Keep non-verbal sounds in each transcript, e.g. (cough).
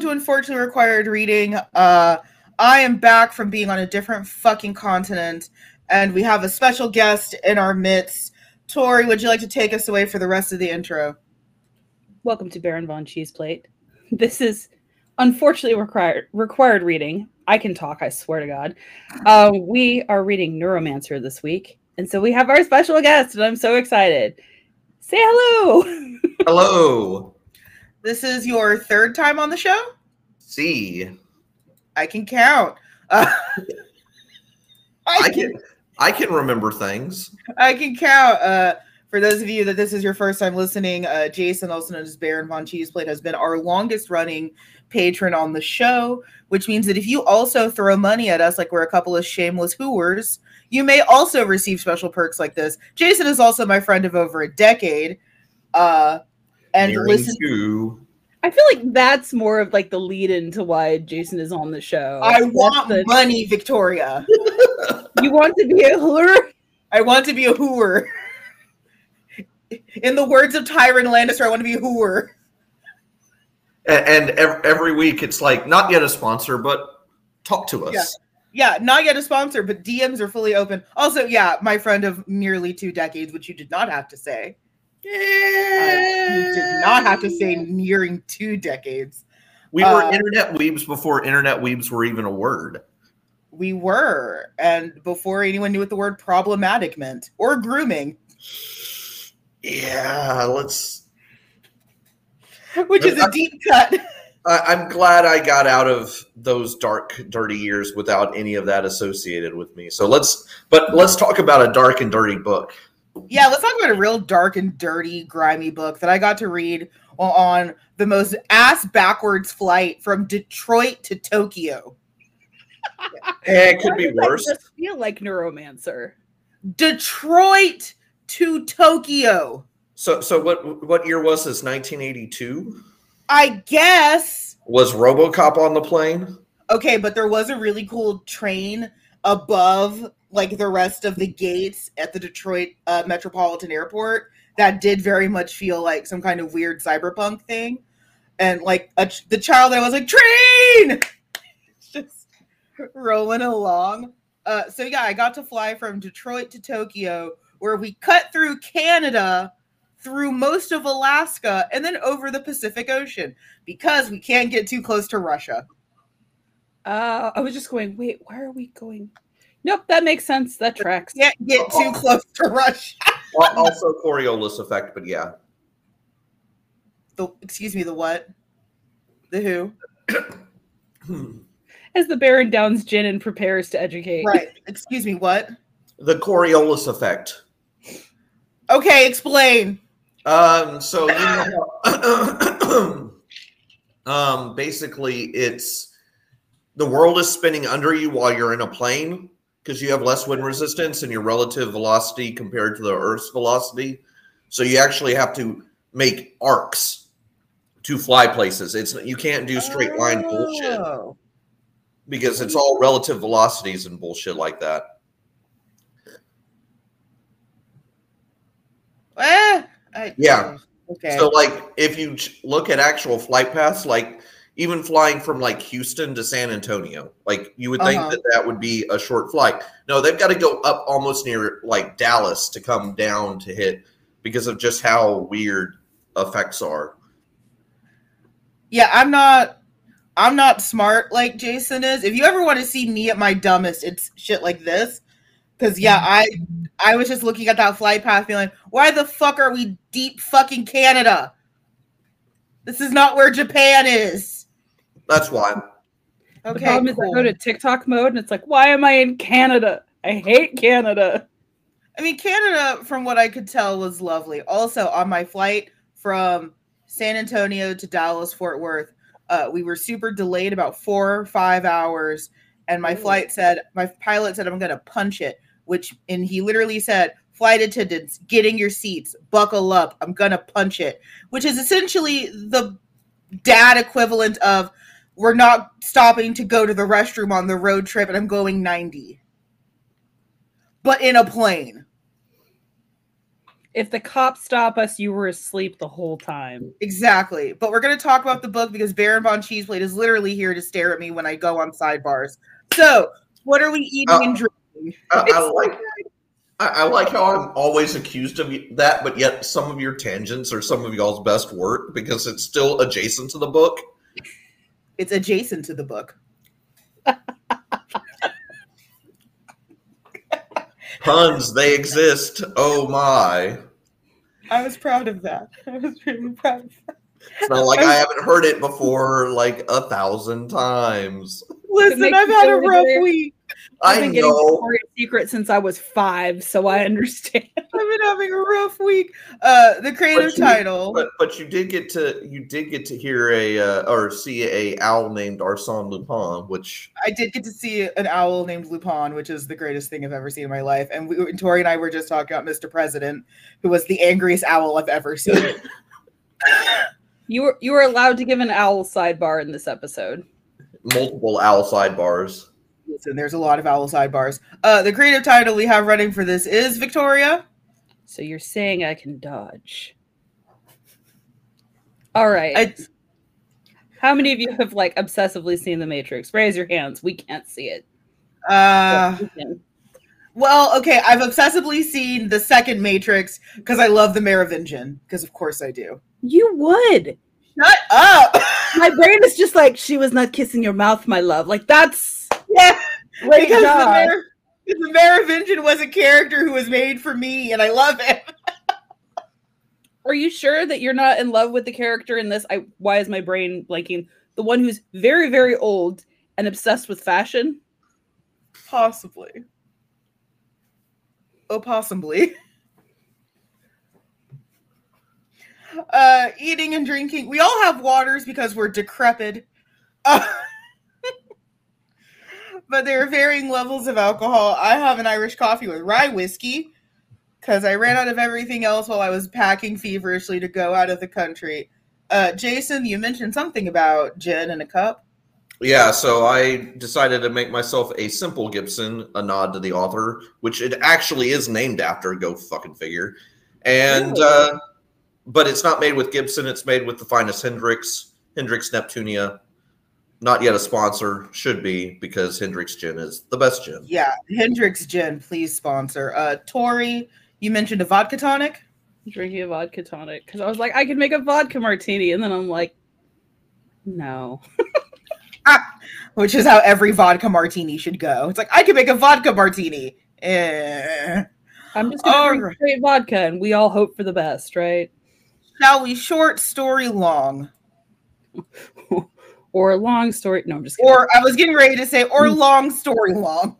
Welcome to Unfortunately Required Reading. Uh, I am back from being on a different fucking continent, and we have a special guest in our midst. Tori, would you like to take us away for the rest of the intro? Welcome to Baron von Cheeseplate. This is unfortunately required required reading. I can talk, I swear to God. Uh, we are reading Neuromancer this week, and so we have our special guest, and I'm so excited. Say hello. (laughs) Hello. This is your third time on the show? See, I can count. Uh, (laughs) I can I can remember things. I can count. Uh, for those of you that this is your first time listening, uh, Jason, also known as Baron Von Cheeseplate, has been our longest running patron on the show, which means that if you also throw money at us like we're a couple of shameless hooers, you may also receive special perks like this. Jason is also my friend of over a decade. Uh, and listen, to I feel like that's more of like the lead into why Jason is on the show. I That's want the- money, Victoria. (laughs) you want to be a hooer? I want to be a hooer. In the words of Tyrion Lannister, I want to be a hooer. and, and ev- every week it's like not yet a sponsor, but talk to us. Yeah, not yet a sponsor, but DMs are fully open. Also, yeah, my friend of nearly two decades, which you did not have to say. Uh, you did not have to say nearing two decades. We were Uh, internet weebs before internet weebs were even a word. We were, and before anyone knew what the word problematic meant or grooming, Yeah, let's. (laughs) which is a deep cut. (laughs) I, I'm glad I got out of those dark, dirty years without any of that associated with me. So let's, but let's talk about a dark and dirty book. Yeah, let's talk about a real dark and dirty, grimy book that I got to read on the most ass backwards flight from Detroit to Tokyo. Eh, it could Why be does that worse. just feel like Neuromancer. Detroit to Tokyo. So, so what? What year was this? 1982. I guess. Was RoboCop on the plane? Okay, but there was a really cool train above like the rest of the gates at the Detroit uh, Metropolitan Airport that did very much feel like some kind of weird cyberpunk thing. And like a, the child that was like train (laughs) just rolling along. Uh, so yeah, I got to fly from Detroit to Tokyo where we cut through Canada through most of Alaska and then over the Pacific Ocean because we can't get too close to Russia. Uh, I was just going, wait, where are we going? Nope, that makes sense. That tracks. can't get too close to Russia. (laughs) Also Coriolis effect, but yeah. The excuse me, the what? The who? (clears throat) As the Baron downs gin and prepares to educate. Right. Excuse me, what? the Coriolis effect. Okay, explain. Um, so you know, (clears throat) um, basically, it's the world is spinning under you while you're in a plane because you have less wind resistance and your relative velocity compared to the Earth's velocity. So you actually have to make arcs to fly places. It's you can't do straight line bullshit Oh. because it's all relative velocities and bullshit like that. Eh, I- Yeah. Okay. So, like, if you look at actual flight paths, like even flying from like Houston to San Antonio, like you would think Uh-huh. that that would be a short flight. No, they've got to go up almost near like Dallas to come down to hit because of just how weird effects are. yeah, I'm not I'm not smart like Jason is. If you ever want to see me at my dumbest, it's shit like this. Cause yeah, I I was just looking at that flight path feeling, why the fuck are we deep fucking Canada? This is not where Japan is. That's why. The Okay. problem is I cool. go to TikTok mode and it's like, why am I in Canada? I hate Canada. I mean, Canada, from what I could tell, was lovely. Also, on my flight from San Antonio to Dallas Fort Worth, uh, we were super delayed about four or five hours. And my Ooh. flight said, my pilot said, I'm going to punch it, which, and he literally said, flight attendants, get in your seats, buckle up, I'm going to punch it, which is essentially the dad equivalent of, we're not stopping to go to the restroom on the road trip and I'm going 90. But in a plane. If the cops stop us, you were asleep the whole time. Exactly. But we're going to talk about the book because Baron von Cheeseplate is literally here to stare at me when I go on sidebars. So, what are we eating Uh, and drinking? I, I like I, I like how I'm always accused of that, but yet some of your tangents are some of y'all's best work because it's still adjacent to the book. It's adjacent to the book. Puns, they exist. Oh my. I was proud of that. I was really proud of that. It's not like I haven't heard it before like a thousand times. Listen, I've had a feel rough week. I've I been getting know. Victoria's Secret since I was five, so I understand. I've been having a rough week. Uh, the creative But you- title. But but you did get to you did get to hear a uh, or see a owl named Arsène Lupin, which I did get to see an owl named Lupin, which is the greatest thing I've ever seen in my life. And, we, and Tori and I were just talking about Mr. President, who was the angriest owl I've ever seen. (laughs) You were you were allowed to give an owl sidebar in this episode. multiple owl sidebars. Listen, there's a lot of owl sidebars. Uh, the creative title we have running for this is Victoria. So you're saying I can dodge. All right. I, How many of you have like obsessively seen The Matrix? Raise your hands. We can't see it. uh, well, okay, I've obsessively seen the second Matrix because I love the Merovingian, because of course I do. You would. Shut up! (laughs) My brain is just like she was not kissing your mouth, my love. Like that's yeah, great because the, job. Mer- the Merovingian was a character who was made for me, and I love him. (laughs) Are you sure that you're not in love with the character in this? I why is my brain blanking? The one who's very, very old and obsessed with fashion. Possibly. Oh, possibly. (laughs) Uh, eating and drinking. We all have waters because we're decrepit. Uh, (laughs) but there are varying levels of alcohol. I have an Irish coffee with rye whiskey because I ran out of everything else while I was packing feverishly to go out of the country. Uh, Jason, you mentioned something about gin in a cup. Yeah, so I decided to make myself a simple Gibson, a nod to the author, which it actually is named after. Go fucking figure. And Really? uh, but it's not made with Gibson. It's made with the finest Hendrick's, Hendrick's Neptunia. Not yet a sponsor, should be because Hendrick's Gin is the best gin. Yeah, Hendrick's Gin, please sponsor. Uh, Tori, you mentioned a vodka tonic. Drinking a vodka tonic. Because I was like, I could make a vodka martini. And then I'm like, no. (laughs) which is how every vodka martini should go. It's like I could make a vodka martini. Eh. I'm just gonna drink right. straight vodka and we all hope for the best, right? Shall we short story long? (laughs) or long story. No, I'm just kidding. Or I was getting ready to say, or long story long.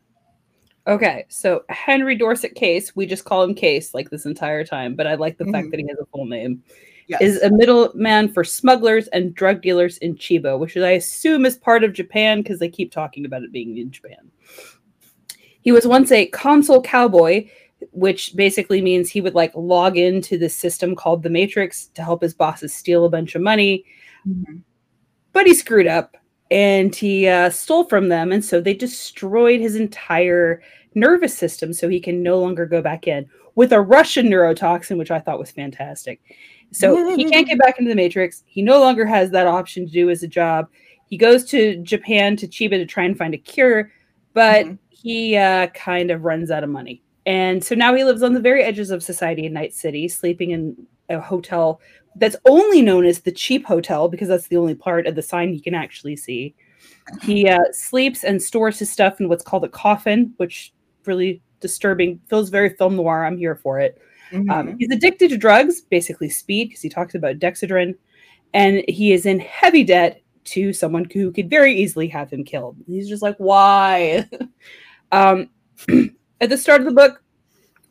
Okay, so Henry Dorset Case, we just call him Case like this entire time, but I like the fact Mhm. that he has a full name, Yes. is a middleman for smugglers and drug dealers in Chiba, which I assume is part of Japan because they keep talking about it being in Japan. He was once a console cowboy, which basically means he would like log into this system called the Matrix to help his bosses steal a bunch of money Mhm. But he screwed up and he uh, stole from them. And so they destroyed his entire nervous system so he can no longer go back in with a russian neurotoxin which i thought was fantastic. So he can't get back into the matrix. He no longer has that option to do as a job. He goes to japan to chiba to try and find a cure but Mhm. he uh, kind of runs out of money. And so now he lives on the very edges of society in night city sleeping in a hotel that's only known as the cheap hotel because that's the only part of the sign you can actually see. He uh, sleeps and stores his stuff in what's called a coffin, which really disturbing. Feels very film noir. I'm here for it. Um, Mhm. he's addicted to drugs, basically speed, because he talks about Dexedrine, and he is in heavy debt to someone who could very easily have him killed. He's just like, why? (laughs) um, (clears throat) at the start of the book,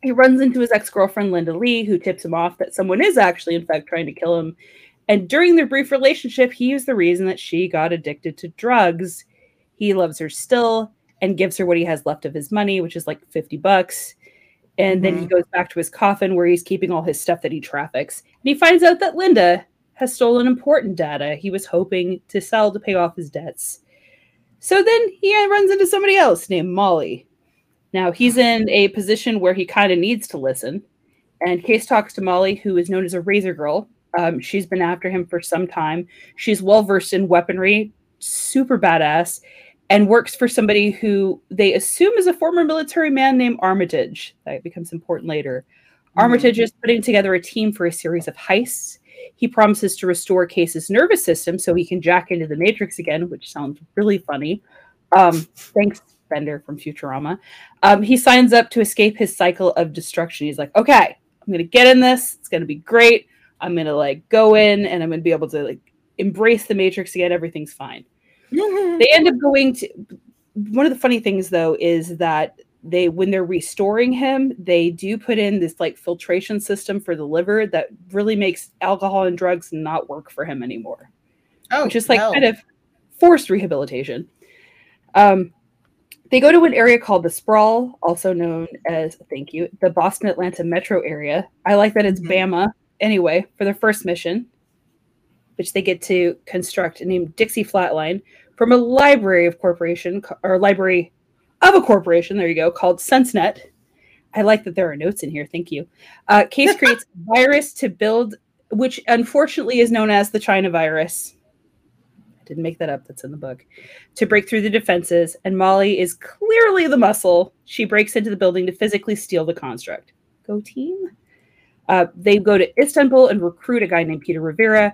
he runs into his ex-girlfriend Linda Lee, who tips him off that someone is actually, in fact, trying to kill him. And during their brief relationship, he is the reason that she got addicted to drugs. He loves her still and gives her what he has left of his money, which is like 50 bucks. And then he mm-hmm. goes back to his coffin where he's keeping all his stuff that he traffics. And he finds out that Linda has stolen important data he was hoping to sell to pay off his debts. So then he runs into somebody else named Molly. Now he's in a position where he kind of needs to listen. and Case talks to Molly, who is known as a Razor Girl. Um, she's been after him for some time. She's well versed in weaponry, super badass, and works for somebody who they assume is a former military man named Armitage. That becomes important later. Armitage is putting together a team for a series of heists. He promises to restore Case's nervous system so he can jack into the Matrix again, which sounds really funny. Um, thanks, Bender from Futurama. Um, he signs up to escape his cycle of destruction. He's like, okay, I'm gonna get in this. It's gonna be great. I'm gonna like go in and I'm gonna be able to like embrace the Matrix again. Everything's fine. (laughs) they end up going to. One of the funny things though is that they when they're restoring him they do put in this like filtration system for the liver that really makes alcohol and drugs not work for him anymore Oh, is like kind of forced rehabilitation. Um, they go to an area called the Sprawl, also known as, thank you, the Boston Atlanta metro area. I like that it's Mhm. Bama anyway for their first mission, which they get to construct named Dixie Flatline from a library of corporation or library of a corporation. There you go, called SenseNet. I like that there are notes in here. Thank you. Uh, Case (laughs) creates a virus to build, which unfortunately is known as the China virus. Didn't make that up. That's in the book. To break through the defenses, and Molly is clearly the muscle. She breaks into the building to physically steal the construct. Go team. Uh, they go to Istanbul and recruit a guy named Peter Riviera.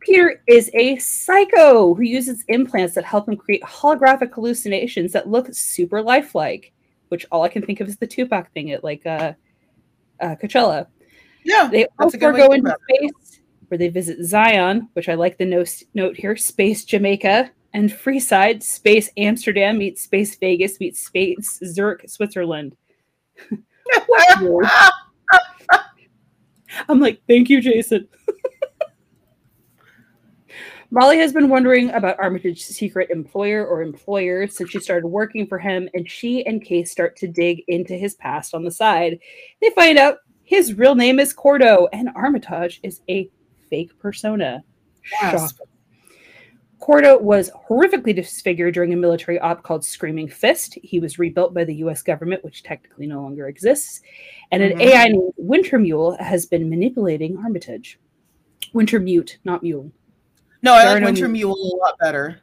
Peter is a psycho who uses implants that help him create holographic hallucinations that look super lifelike, which all I can think of is the Tupac thing at like uh, uh, Coachella. yeah, They also go to into space where they visit Zion, which I like the no- note here, Space Jamaica, and Freeside, Space Amsterdam meets Space Vegas meets Space Zurich, Switzerland. (laughs) (laughs) I'm like, thank you, Jason. (laughs) Molly has been wondering about Armitage's secret employer or employers since she started working for him, and she and Case start to dig into his past on the side. They find out his real name is Corto, and Armitage is a fake persona. Yes. Corto was horrifically disfigured during a military op called Screaming Fist. He was rebuilt by the US government, which technically no longer exists. And an Mhm. AI named Wintermule has been manipulating Armitage. Wintermute, not Mule. No, I like no Winter mu- Mule a lot better.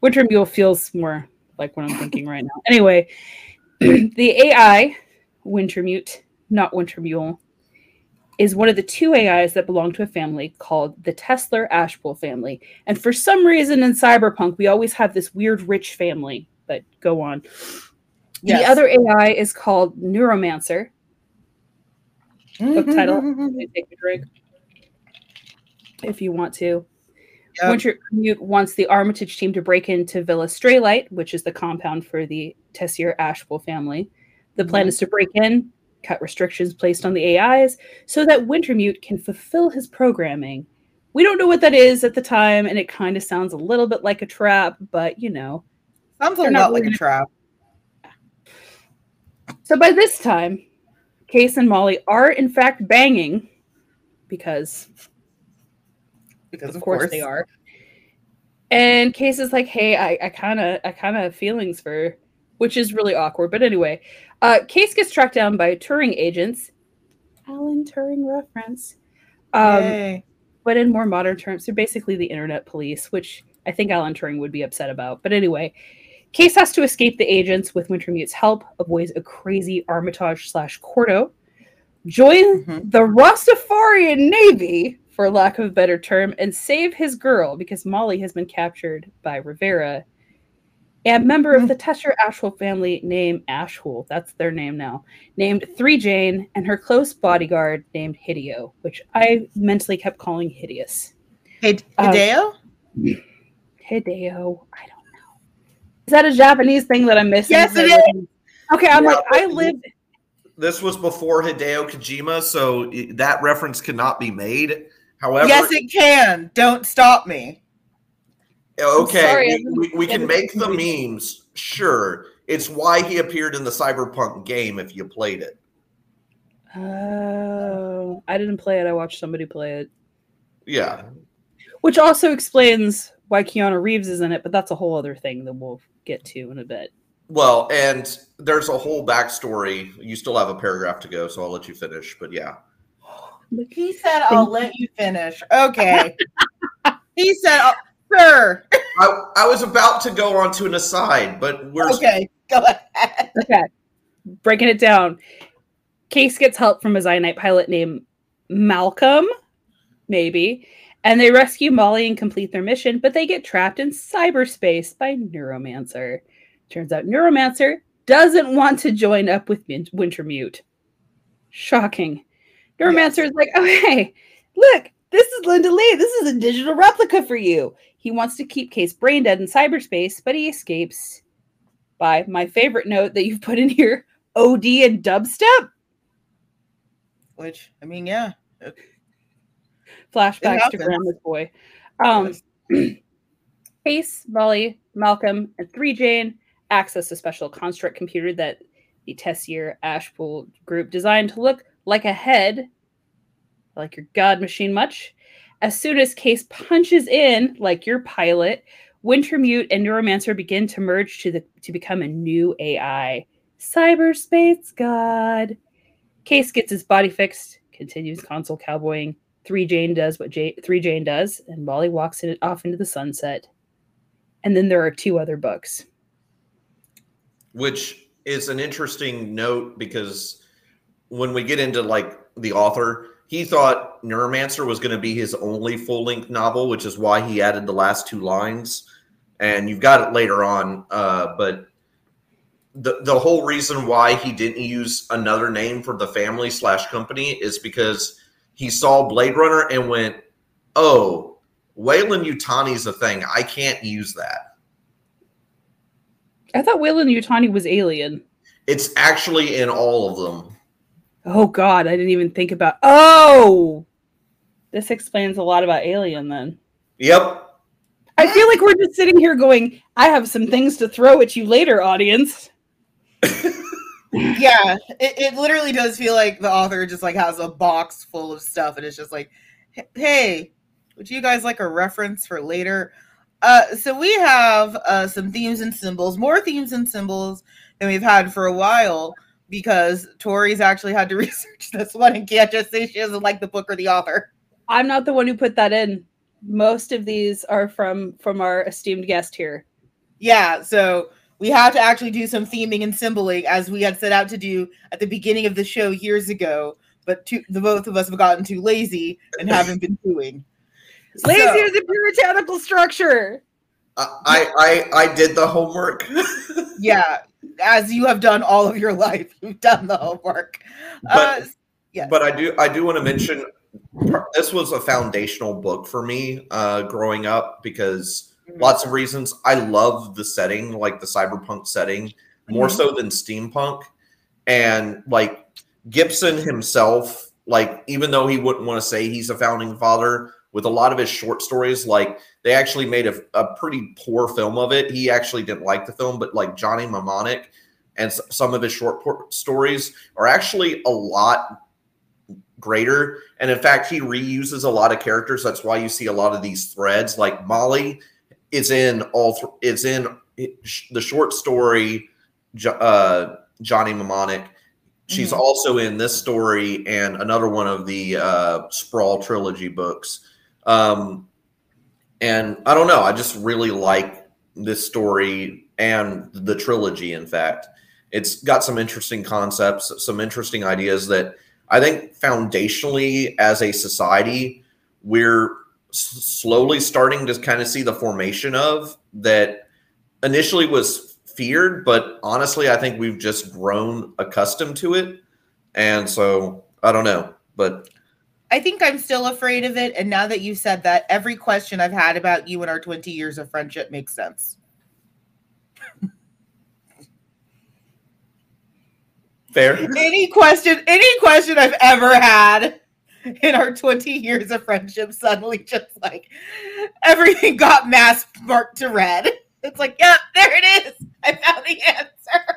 Winter Mule feels more like what I'm thinking right now. Anyway, (clears throat) the AI, Wintermute, not Winter Mule, is one of the two AIs that belong to a family called the Tessier Ashpool family. And for some reason in Cyberpunk, we always have this weird rich family. But go on. Yes. The other AI is called Neuromancer. Book title. (laughs) Take a drink if you want to. Yep. Winter Mute wants the Armitage team to break into Villa Straylight, which is the compound for the Tessier Ashpool family. The plan Mhm. is to break in, cut restrictions placed on the AIs, so that Wintermute can fulfill his programming. We don't know what that is at the time, and it kind of sounds a little bit like a trap, but you know. Sounds a not lot like a trap. So by this time, Case and Molly are in fact banging because Because of, course, they are. And Case is like, "Hey, I, I kind of, I kind of have feelings for," which is really awkward. But anyway, uh, Case gets tracked down by Turing agents. Alan Turing reference. Um, but in more modern terms, they're basically the internet police, which I think Alan Turing would be upset about. But anyway, Case has to escape the agents with Wintermute's help, avoids a crazy Armitage slash Corto, join Mhm. the Rastafarian Navy, for lack of a better term, and save his girl because Molly has been captured by Riviera. A member of the Tesher Ashwell family named Ashwell, that's their name now, named Three Jane, and her close bodyguard named Hideo, which I mentally kept calling Hideous. Hey, Uh, Hideo? Hideo, I don't know. Is that a Japanese thing that I'm missing? Yes, it is. Okay, I'm Yeah, like, I but- lived. This was before Hideo Kojima, so that reference cannot be made. However, yes, it can. Don't stop me. Okay, sorry, we, we, we can make the memes. Sure, it's why he appeared in the Cyberpunk game if you played it. Oh, I didn't play it. I watched somebody play it, Yeah, which also explains why Keanu Reeves is in it. But that's a whole other thing that we'll get to in a bit. Well, and there's a whole backstory. You still have a paragraph to go, so I'll let you finish. But yeah, He said, "I'll let you finish." Okay. (laughs) he said, oh, "Sir." I, I was about to go on to an aside, but we're Okay, go ahead. Okay. Breaking it down. Case gets help from a Zionite pilot named Malcolm, maybe, and they rescue Molly and complete their mission, but they get trapped in cyberspace by Neuromancer. Turns out Neuromancer doesn't want to join up with Wintermute. Shocking. Neuromancer is like, oh, hey, look, this is Linda Lee. This is a digital replica for you. He wants to keep Case brain dead in cyberspace, but he escapes by my favorite note that you've put in here OD and dubstep. Which I mean, yeah. Flashbacks to. Grandma's Boy. Um, (clears throat) Case, Molly, Malcolm, and 3 Jane access a special construct computer that the Tessier Ashpool group designed to look like a head, like your god machine much. As soon as Case punches in, like your pilot, Wintermute and Neuromancer begin to merge to the to become a new AI. Cyberspace God. Case gets his body fixed, continues console cowboying. Three Jane does what J- Three Jane does, and Molly walks in, off into the sunset. And then there are two other books. which is an interesting note because when we get into like the author, he thought Neuromancer was going to be his only full length novel, which is why he added the last two lines. And you've got it later on, uh, but the the whole reason why he didn't use another name for the family slash company is because he saw Blade Runner and went, "Oh, Weyland-Yutani's a thing. I can't use that." I thought Weyland-Yutani was alien. It's actually in all of them. Oh God, I didn't even think about. Oh, this explains a lot about Alien. Then Yep. I feel like we're just sitting here going, "I have some things to throw at you later, audience." (laughs) yeah, it, it literally does feel like the author just like has a box full of stuff, and it's just like, hey, would you guys like a reference for later? Uh, so we have uh, some themes and symbols, more themes and symbols than we've had for a while because Tori's actually had to (laughs) research this one and can't just say she doesn't like the book or the author. I'm not the one who put that in. Most of these are from from our esteemed guest here. Yeah, so we have to actually do some theming and symboling as we had set out to do at the beginning of the show years ago, but two, the both of us have gotten too lazy and haven't been doing. (laughs) Lazy So- is a puritanical structure. Uh, I, I I did the homework. (laughs) yeah, as you have done all of your life, (laughs) you've done the homework. But- uh, yes. but I do I do want to mention this was a foundational book for me uh, growing up because lots of reasons. I love the setting, like the cyberpunk setting, more Mhm. so than steampunk. And like Gibson himself, like even though he wouldn't want to say he's a founding father, with a lot of his short stories, like they actually made a, a pretty poor film of it. He actually didn't like the film, but like Johnny Mnemonic and s- some of his short por- stories are actually a lot greater. And in fact, he reuses a lot of characters. That's why you see a lot of these threads. Like Molly is in all. Th- it's in the short story. Uh, Johnny Mnemonic. She's Mhm. also in this story and another one of the uh, Sprawl trilogy books. Um, and I don't know. I just really like this story and the trilogy. In fact, it's got some interesting concepts, some interesting ideas that I think foundationally as a society, we're slowly starting to kind of see the formation of that initially was feared, but honestly, I think we've just grown accustomed to it. And so I don't know, but I think I'm still afraid of it. And now that you said that, every question I've had about you and our 20 years of friendship makes sense. fair. Any question, any question I've ever had in our 20 years of friendship suddenly just like everything got mass marked to red. It's like, yeah, there it is. I found the answer.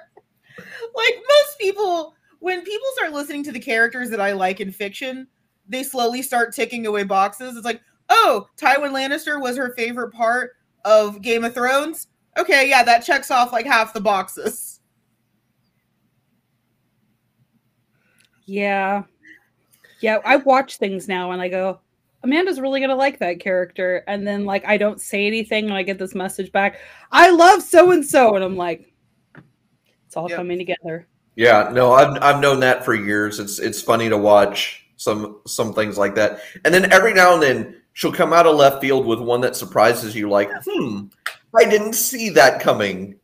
like most people, when people start listening to the characters that I like in fiction, they slowly start ticking away boxes. It's like, oh, Tywin Lannister was her favorite part of Game of Thrones. Okay, yeah, that checks off like half the boxes. Yeah. Yeah, I watch things now and I go, Amanda's really gonna like that character, and then like I don't say anything and I get this message back. I love so and so, and I'm like, it's all Yep. coming together. Yeah, no, I've I've known that for years. It's it's funny to watch some some things like that, and then every now and then she'll come out of left field with one that surprises you, like, hmm, I didn't see that coming.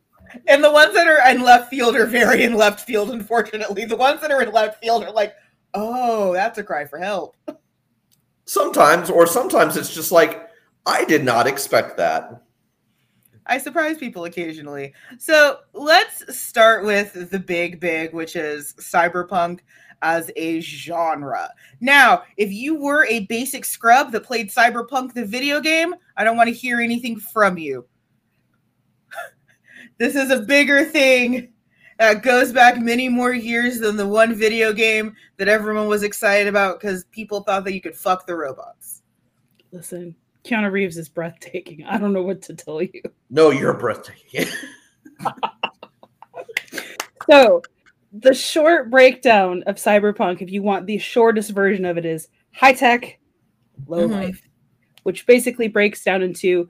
And the ones that are in left field are very in left field, unfortunately. The ones that are in left field are like, oh, that's a cry for help. Sometimes, or sometimes it's just like, I did not expect that. I surprise people occasionally. So let's start with the big, big, which is cyberpunk as a genre. Now, if you were a basic scrub that played cyberpunk, the video game, I don't want to hear anything from you. (laughs) this is a bigger thing that goes back many more years than the one video game that everyone was excited about because people thought that you could fuck the robots. Listen, Keanu Reeves is breathtaking. I don't know what to tell you. No, you're breathtaking. (laughs) So, the short breakdown of Cyberpunk, if you want the shortest version of it, is high tech, low Mhm. life, which basically breaks down into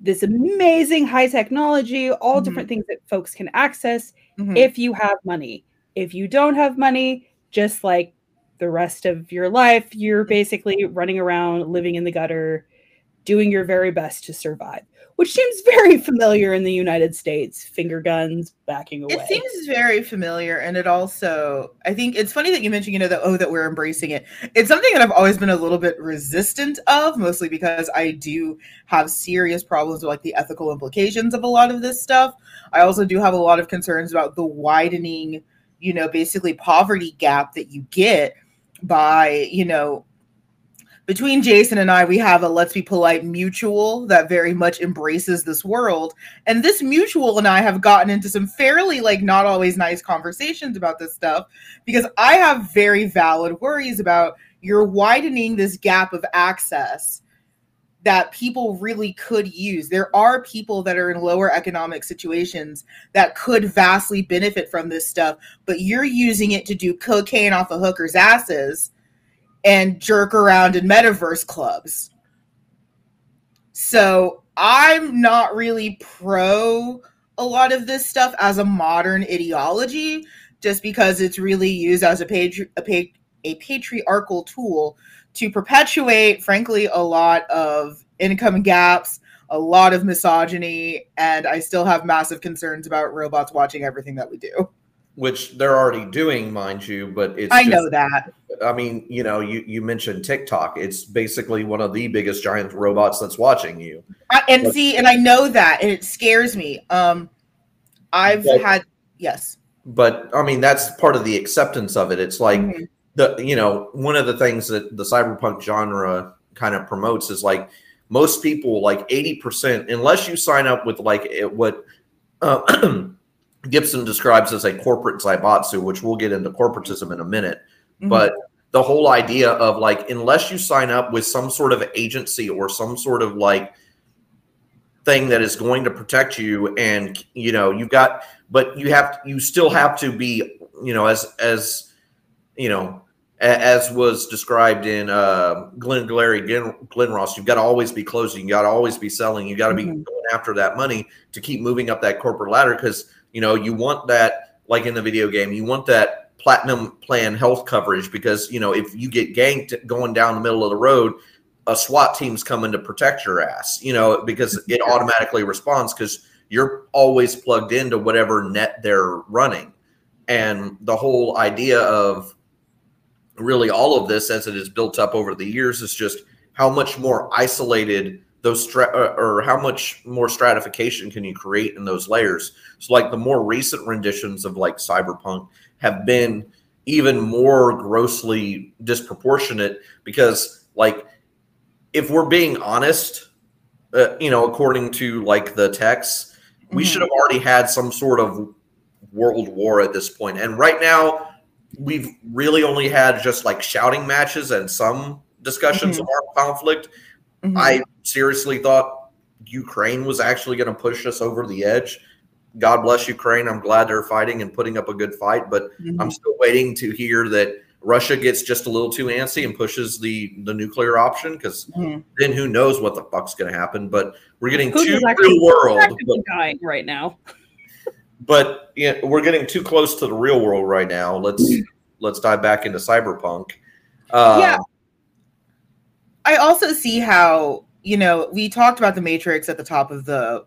this amazing high technology, all Mhm. different things that folks can access Mhm. if you have money. If you don't have money, just like the rest of your life, you're basically running around, living in the gutter, doing your very best to survive, which seems very familiar in the United States. Finger guns backing away. It seems very familiar, and it also, I think it's funny that you mentioned, you know, that oh, that we're embracing it. It's something that I've always been a little bit resistant of, mostly because I do have serious problems with like the ethical implications of a lot of this stuff. I also do have a lot of concerns about the widening, you know, basically poverty gap that you get by, you know, between Jason and I, we have a let's be polite mutual that very much embraces this world. And this mutual and I have gotten into some fairly, like, not always nice conversations about this stuff because I have very valid worries about you're widening this gap of access that people really could use. There are people that are in lower economic situations that could vastly benefit from this stuff, but you're using it to do cocaine off of hookers' asses and jerk around in metaverse clubs. So I'm not really pro a lot of this stuff as a modern ideology, just because it's really used as a patri- a, pa- a patriarchal tool to perpetuate, frankly, a lot of income gaps, a lot of misogyny, and I still have massive concerns about robots watching everything that we do. Which they're already doing, mind you, but it's I just- know that. I mean, you know, you, you mentioned TikTok. It's basically one of the biggest giant robots that's watching you. I, and But- see, and I know that, and it scares me. Um, I've But- had yes. But I mean, that's part of the acceptance of it. It's like Mhm. the you know one of the things that the cyberpunk genre kind of promotes is like most people like 80% unless you sign up with like what uh, (clears throat) gibson describes as a corporate zaibatsu which we'll get into corporatism in a minute Mhm. but the whole idea of like unless you sign up with some sort of agency or some sort of like thing that is going to protect you and you know you've got but you have you still have to be you know as as you know as was described in uh glenn glary glenn, glenn ross you've got to always be closing you got to always be selling you got to be Mhm. going after that money to keep moving up that corporate ladder because you know you want that like in the video game you want that platinum plan health coverage because you know if you get ganked going down the middle of the road a SWAT team's coming to protect your ass, you know, because it automatically responds because you're always plugged into whatever net they're running. And the whole idea of really all of this as it is built up over the years is just how much more isolated those stra- or how much more stratification can you create in those layers so like the more recent renditions of like cyberpunk have been even more grossly disproportionate because like if we're being honest uh, you know according to like the texts we Mhm. should have already had some sort of world war at this point and right now we've really only had just like shouting matches and some discussions of our conflict Mhm. I seriously thought Ukraine was actually going to push us over the edge. God bless Ukraine. I'm glad they're fighting and putting up a good fight, but Mhm. I'm still waiting to hear that Russia gets just a little too antsy and pushes the the nuclear option because Mhm. then who knows what the fuck's going to happen. But we're getting Putin's too actually real world. But, dying right now. (laughs) but yeah, we're getting too close to the real world right now. Let's let's dive back into cyberpunk. Uh, Yeah. I also see how, you know, we talked about the Matrix at the top of the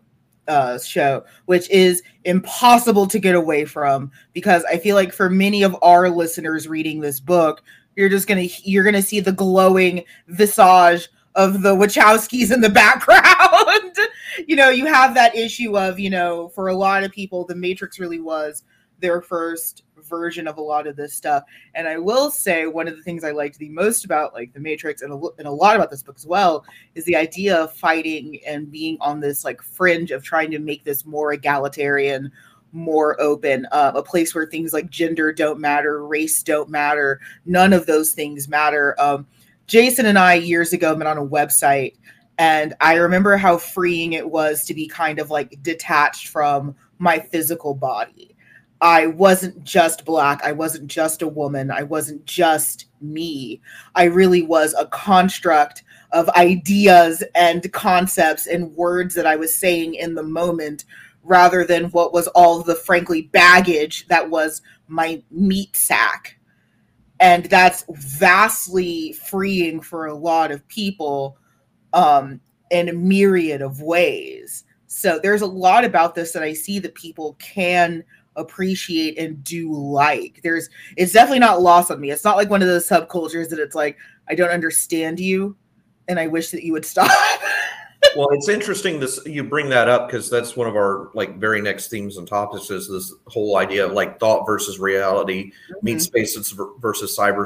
uh, show, which is impossible to get away from because I feel like for many of our listeners reading this book, you're just gonna you're gonna see the glowing visage of the Wachowskis in the (laughs) background. (laughs) you know, you have that issue of, you know, for a lot of people, the Matrix really was their first version of a lot of this stuff. And I will say one of the things I liked the most about like the Matrix and a, and a lot about this book as well is the idea of fighting and being on this like fringe of trying to make this more egalitarian, more open, uh, a place where things like gender don't matter, race don't matter, none of those things matter. Um, Jason and I years ago met on a website, and I remember how freeing it was to be kind of like detached from my physical body. I wasn't just black. I wasn't just a woman. I wasn't just me. I really was a construct of ideas and concepts and words that I was saying in the moment rather than what was all the frankly baggage that was my meat sack. And that's vastly freeing for a lot of people um, in a myriad of ways. So there's a lot about this that I see that people can appreciate and do like. There's it's definitely not lost on me. It's not like one of those subcultures that it's like I don't understand you and I wish that you would (laughs) stop. well, it's interesting this you bring that up because that's one of our like very next themes and topics is this whole idea of like thought versus reality, meet spaces ver- versus cyber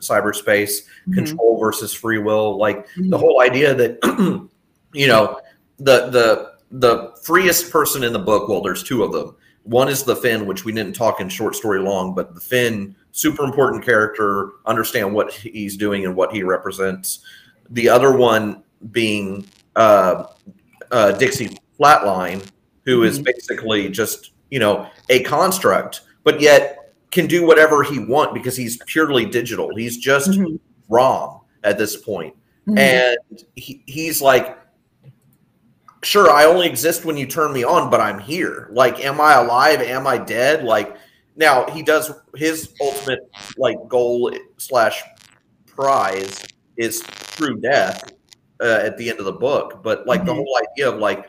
cyberspace, Mhm. control versus free will. Like the Mhm. whole idea that (clears throat) you know the the the freest person in the book. Well, there's two of them. One is the Finn, which we didn't talk in short story long, but the Finn, super important character, understand what he's doing and what he represents. The other one being uh, uh, Dixie Flatline, who is Mhm. basically just you know a construct, but yet can do whatever he want because he's purely digital. He's just Mhm. ROM at this point. Mhm. and he, he's like, "Sure, I only exist when you turn me on, but I'm here. Like, am I alive? Am I dead? Like." Now he does his ultimate like goal slash prize is true death uh, at the end of the book. But like the Mhm. whole idea of like,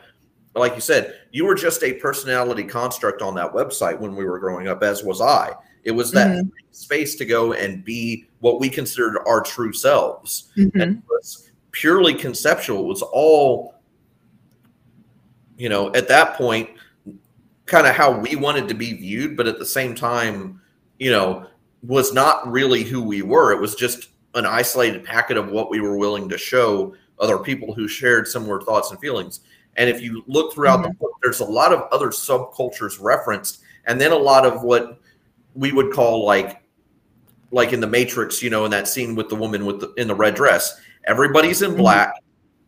like you said, you were just a personality construct on that website when we were growing up, as was I. It was that Mhm. space to go and be what we considered our true selves. Mhm. And it was purely conceptual. It was all, you know, at that point, kind of how we wanted to be viewed, but at the same time, you know, was not really who we were. It was just an isolated packet of what we were willing to show other people who shared similar thoughts and feelings. And if you look throughout the book, there's a lot of other subcultures referenced, and then a lot of what we would call like like in the Matrix, you know, in that scene with the woman with the in the red dress. Everybody's in Mhm. black.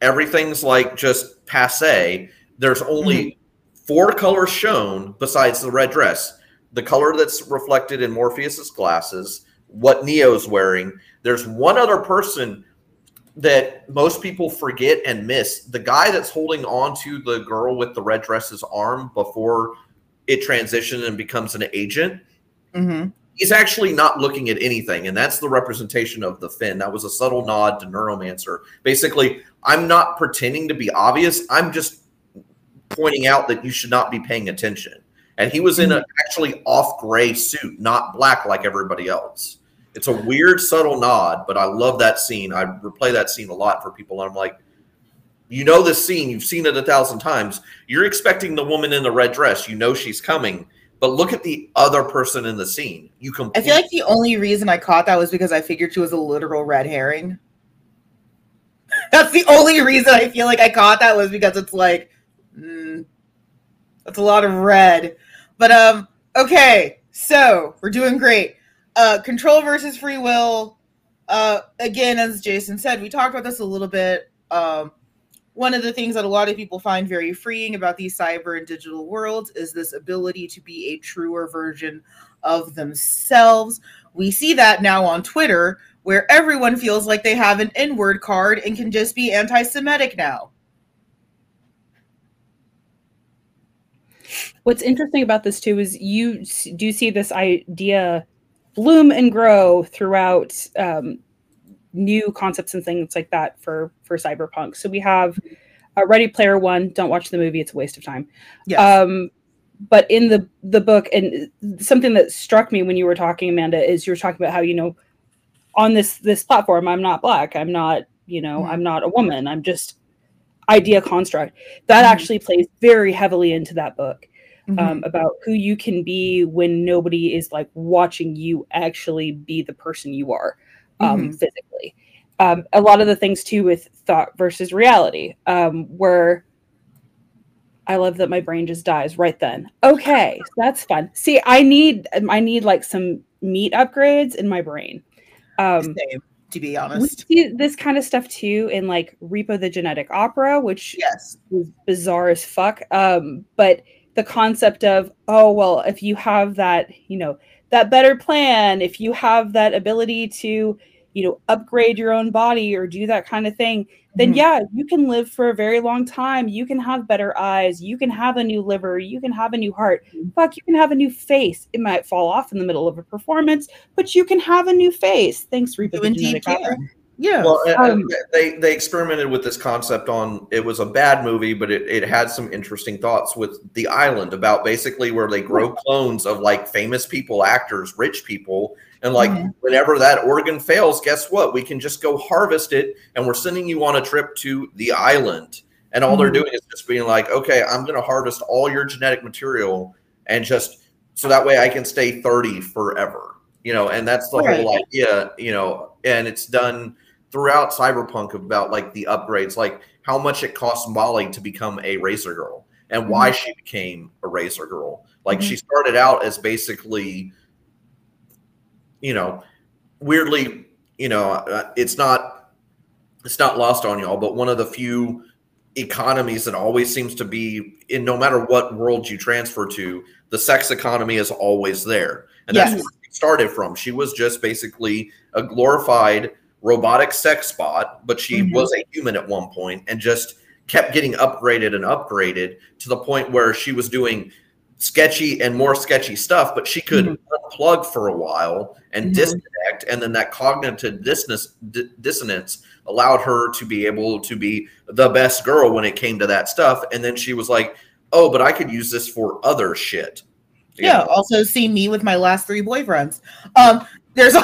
Everything's like just passe. There's only four colors shown besides the red dress. The color that's reflected in Morpheus's glasses, what Neo's wearing. There's one other person that most people forget and miss. The guy that's holding on to the girl with the red dress's arm before it transitions and becomes an agent Mhm. he's actually not looking at anything and that's the representation of the Finn that was a subtle nod to neuromancer basically i'm not pretending to be obvious i'm just pointing out that you should not be paying attention. And he was in an mm-hmm. actually off gray suit not black like everybody else. It's a weird subtle nod but i love that scene. I replay that scene a lot for people and i'm like you know this scene. You've seen it a thousand times. You're expecting the woman in the red dress. You know she's coming but look at the other person in the scene. You I feel like the only reason I caught that was because I figured she was a literal red herring. (laughs) That's the only reason I feel like I caught that was because it's like, mm, that's a lot of red. But um, okay, so we're doing great. Uh, control versus free will. Uh, again, as Jason said, we talked about this a little bit. Um, one of the things that a lot of people find very freeing about these cyber and digital worlds is this ability to be a truer version of themselves. We see that now on Twitter, where everyone feels like they have an N word card and can just be anti Semitic now. What's interesting about this too is you do see this idea bloom and grow throughout um, new concepts and things like that for for cyberpunk. So we have uh, Ready Player One. Don't watch the movie; it's a waste of time. Yes. Um, but in the the book, and something that struck me when you were talking, Amanda, is you were talking about how you know on this this platform, I'm not black, I'm not you know, Mhm. I'm not a woman, I'm just idea construct. That Mhm. actually plays very heavily into that book Mhm. um, about who you can be when nobody is like watching you actually be the person you are um, Mhm. physically. Um, a lot of the things too with thought versus reality, um, where I love that my brain just dies right then. Okay, that's fun. See, I need I need like some meat upgrades in my brain. Um, Same, to be we honest. see this kind of stuff too in like Repo the Genetic Opera, which Yes. was bizarre as fuck. Um, but the concept of, oh well, if you have that, you know, that better plan, if you have that ability to, you know, upgrade your own body or do that kind of thing, then Mhm. yeah, you can live for a very long time. You can have better eyes, you can have a new liver, you can have a new heart. Mhm. Fuck, you can have a new face. It might fall off in the middle of a performance, but you can have a new face. Thanks, Reaper You indeed can. Yeah. Well, Um, they they experimented with this concept on. It was a bad movie, but it, it had some interesting thoughts with the island about basically where they grow clones of like famous people, actors, rich people, and like Mhm. whenever that organ fails, guess what? We can just go harvest it, and we're sending you on a trip to the island. And all they're Mhm. doing is just being like, okay, I'm going to harvest all your genetic material, and just so that way I can stay 30 forever. You know, and that's the Right. whole idea. You know, and it's done throughout cyberpunk about like the upgrades like how much it cost molly to become a razor girl and why she became a razor girl. Like she started out as basically you know weirdly you know uh, it's not it's not lost on y'all but one of the few economies that always seems to be in no matter what world you transfer to the sex economy is always there. And that's where she started from. She was just basically a glorified robotic sex bot, but she Mhm. was a human at one point and just kept getting upgraded and upgraded to the point where she was doing sketchy and more sketchy stuff but she could unplug for a while and Mhm. disconnect. And then that cognitive dissonance, di- dissonance allowed her to be able to be the best girl when it came to that stuff. And then she was like oh but i could use this for other shit. You yeah also see me with my last three boyfriends. Um there's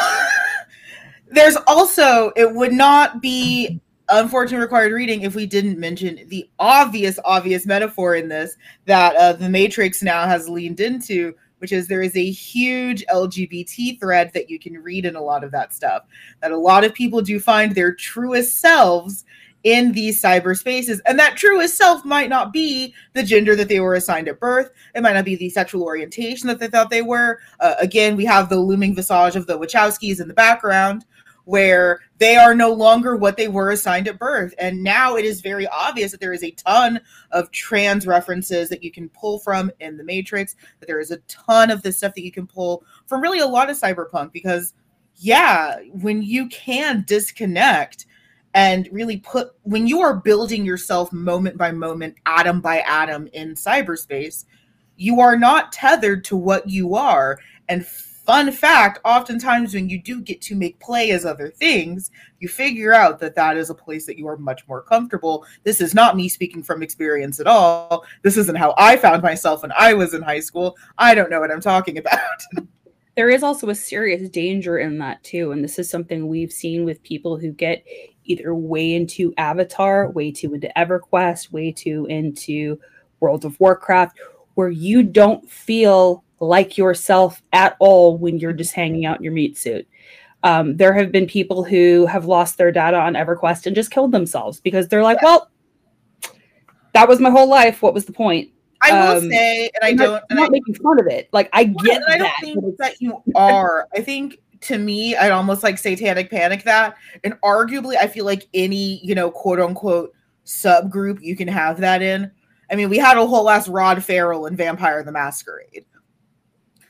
there's also it would not be unfortunately required reading if we didn't mention the obvious obvious metaphor in this that uh, the matrix now has leaned into which is there is a huge lgbt thread that you can read in a lot of that stuff that a lot of people do find their truest selves in these cyberspaces and that truest self might not be the gender that they were assigned at birth. It might not be the sexual orientation that they thought they were. Uh, again, we have the looming visage of the Wachowskis in the background, where they are no longer what they were assigned at birth. And now it is very obvious that there is a ton of trans references that you can pull from in the Matrix, that there is a ton of this stuff that you can pull from really a lot of cyberpunk. Because, yeah, when you can disconnect and really put, when you are building yourself moment by moment, atom by atom in cyberspace, you are not tethered to what you are. And fun fact, oftentimes when you do get to make play as other things, you figure out that that is a place that you are much more comfortable. This is not me speaking from experience at all. This isn't how I found myself when I was in high school. I don't know what I'm talking about. (laughs) there is also a serious danger in that too and this is something we've seen with people who get either way into avatar way too into everquest way too into world of warcraft where you don't feel like yourself at all when you're just hanging out in your meat suit um, there have been people who have lost their data on everquest and just killed themselves because they're like well that was my whole life what was the point I will Um, say, and I I'm don't, I'm and not making fun of it like i get and I don't that think that you (laughs) are. I think to me, I'd almost like satanic panic that, and arguably, I feel like any you know quote unquote subgroup you can have that in. I mean, we had a whole ass Rod Ferrell in Vampire the Masquerade.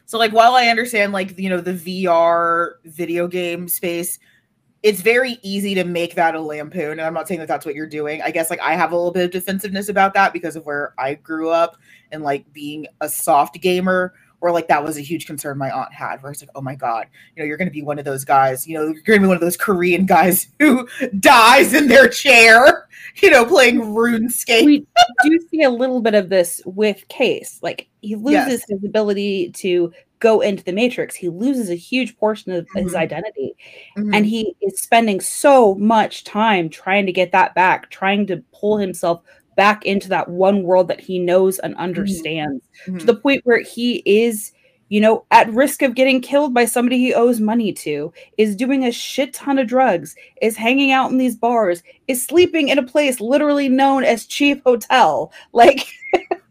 So like while I understand like you know the VR video game space, it's very easy to make that a lampoon. And I'm not saying that that's what you're doing. I guess like I have a little bit of defensiveness about that because of where I grew up and like being a soft gamer or like that was a huge concern my aunt had where it's like oh my god you know you're going to be one of those guys you know you're going to be one of those korean guys (laughs) who dies in their chair you know playing runescape we do see a little bit of this with case like he loses yes. his ability to go into the matrix he loses a huge portion of mm-hmm. his identity mm-hmm. and he is spending so much time trying to get that back trying to pull himself back into that one world that he knows and mm-hmm. understands mm-hmm. to the point where he is you know at risk of getting killed by somebody he owes money to is doing a shit ton of drugs is hanging out in these bars is sleeping in a place literally known as cheap hotel like (laughs)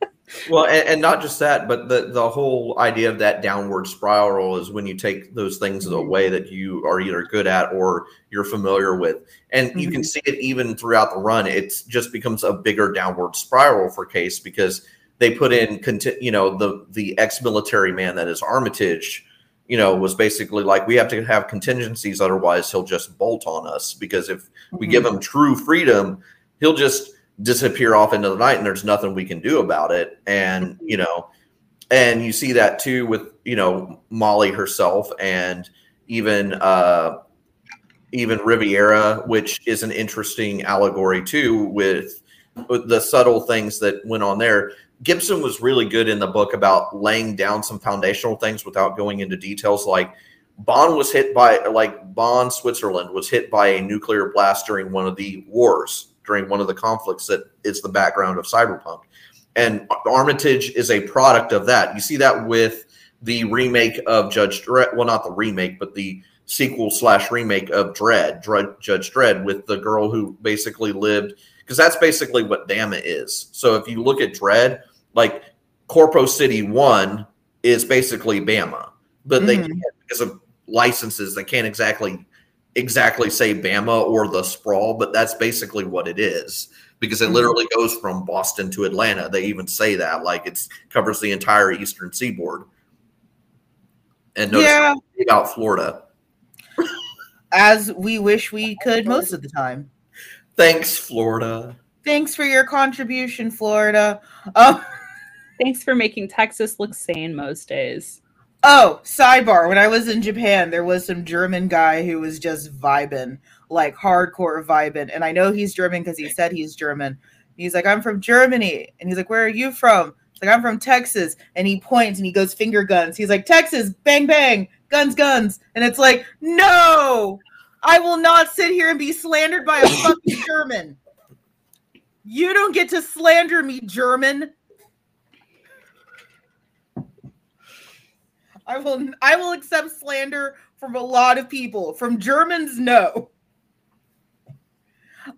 well, and, and, not just that, but the the whole idea of that downward spiral is when you take those things mm-hmm. away that you are either good at or you're familiar with, and mm-hmm. you can mm-hmm. see it even throughout the run. It just becomes a bigger downward spiral for Case because they put in, you know, the the ex-military man that is Armitage. You know, was basically like we have to have contingencies, otherwise he'll just bolt on us. Because if mm-hmm. we give him true freedom, he'll just disappear off into the night and there's nothing we can do about it. And you know and you see that too with you know molly herself and even uh even riviera which is an interesting allegory too with, with the subtle things that went on there. Gibson was really good in the book about laying down some foundational things without going into details. Like Bonn was hit by like Bonn, Switzerland was hit by a nuclear blast during one of the wars during one of the conflicts that is the background of cyberpunk. And armitage is a product of that. You see that with the remake of judge dredd well not the remake but the sequel slash remake of dredd, dredd judge dredd with the girl who basically lived because that's basically what Bama is. So if you look at dredd like corpo city one is basically bama but mm-hmm. they because of licenses they can't exactly exactly say Bama or the sprawl, but that's basically what it is because it mm-hmm. literally goes from Boston to Atlanta. They even say that like it covers the entire eastern seaboard. And notice yeah. about Florida. As we wish we could most of the time. Thanks, Florida. Thanks for your contribution, Florida. Oh. (laughs) Thanks for making Texas look sane most days. Oh, sidebar. When I was in Japan, there was some German guy who was just vibing, like hardcore vibing. And I know he's German because he said he's German. He's like, I'm from Germany. And he's like, Where are you from? He's like, I'm from Texas. And he points and he goes, finger guns. He's like, Texas, bang, bang, guns, guns. And it's like, No, I will not sit here and be slandered by a fucking (laughs) German. You don't get to slander me, German. I will I will accept slander from a lot of people. From Germans, no.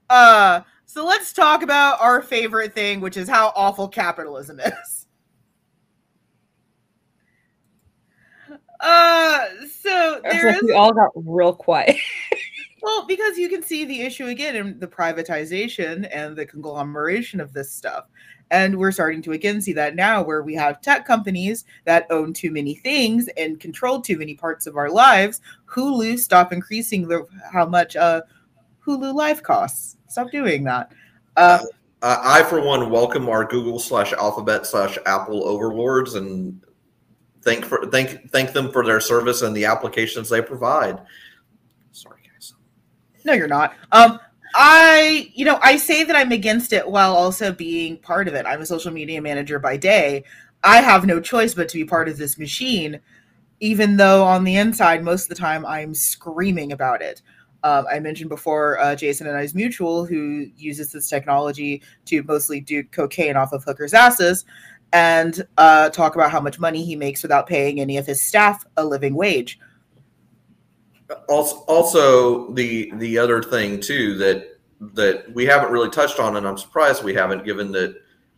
Uh so let's talk about our favorite thing, which is how awful capitalism is. Uh so there like is, we all got real quiet. (laughs) well, because you can see the issue again in the privatization and the conglomeration of this stuff. And we're starting to again see that now where we have tech companies that own too many things and control too many parts of our lives. Hulu, stop increasing the how much uh, Hulu life costs. Stop doing that. Uh, uh, I, for one, welcome our Google slash Alphabet slash Apple overlords and thank for thank thank them for their service and the applications they provide. Sorry, guys. No, you're not. Um, I, you know, I say that I'm against it while also being part of it. I'm a social media manager by day. I have no choice but to be part of this machine, even though on the inside, most of the time, I'm screaming about it. Um, I mentioned before uh, Jason and I's mutual, who uses this technology to mostly do cocaine off of hookers' asses and uh, talk about how much money he makes without paying any of his staff a living wage also also the the other thing too that that we haven't really touched on and i'm surprised we haven't given that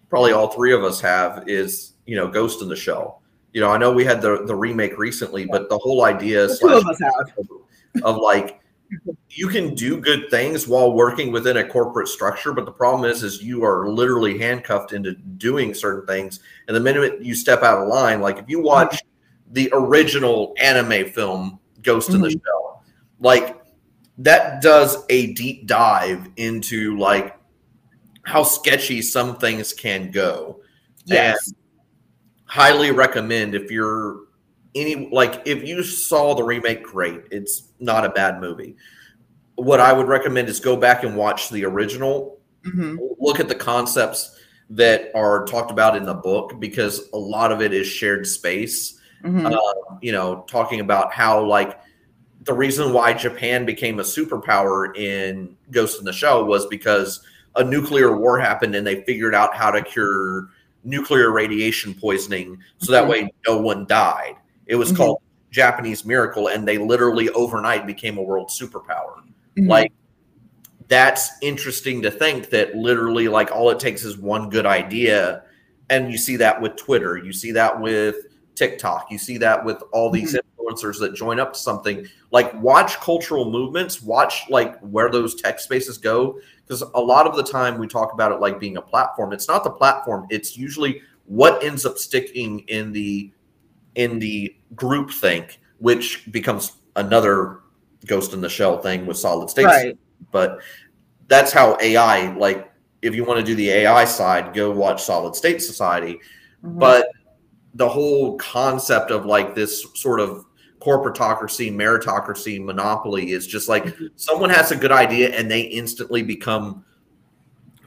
probably all three of us have is you know ghost in the shell. You know i know we had the the remake recently but the whole idea slash, of, of like you can do good things while working within a corporate structure but the problem is is you are literally handcuffed into doing certain things. And the minute you step out of line like if you watch the original anime film Ghost in the Mhm. Shell. Like that does a deep dive into like how sketchy some things can go. Yes. And highly recommend if you're any like if you saw the remake, great. It's not a bad movie. What I would recommend is go back and watch the original. Mhm. Look at the concepts that are talked about in the book because a lot of it is shared space. Mhm. Uh, you know, talking about how like the reason why Japan became a superpower in Ghost in the Shell was because a nuclear war happened and they figured out how to cure nuclear radiation poisoning so that Mhm. way no one died. It was Mhm. called Japanese miracle and they literally overnight became a world superpower. Mhm. Like that's interesting to think that literally like all it takes is one good idea and you see that with Twitter, you see that with TikTok, you see that with all these influencers that join up to something. Like watch cultural movements, watch like where those tech spaces go because a lot of the time we talk about it like being a platform. It's not the platform, it's usually what ends up sticking in the in the group think, which becomes another ghost in the shell thing with solid state right. but that's how AI like if you want to do the AI side, go watch Solid State Society. Mhm. But the whole concept of like this sort of corporatocracy, meritocracy, monopoly is just like Mhm. someone has a good idea and they instantly become,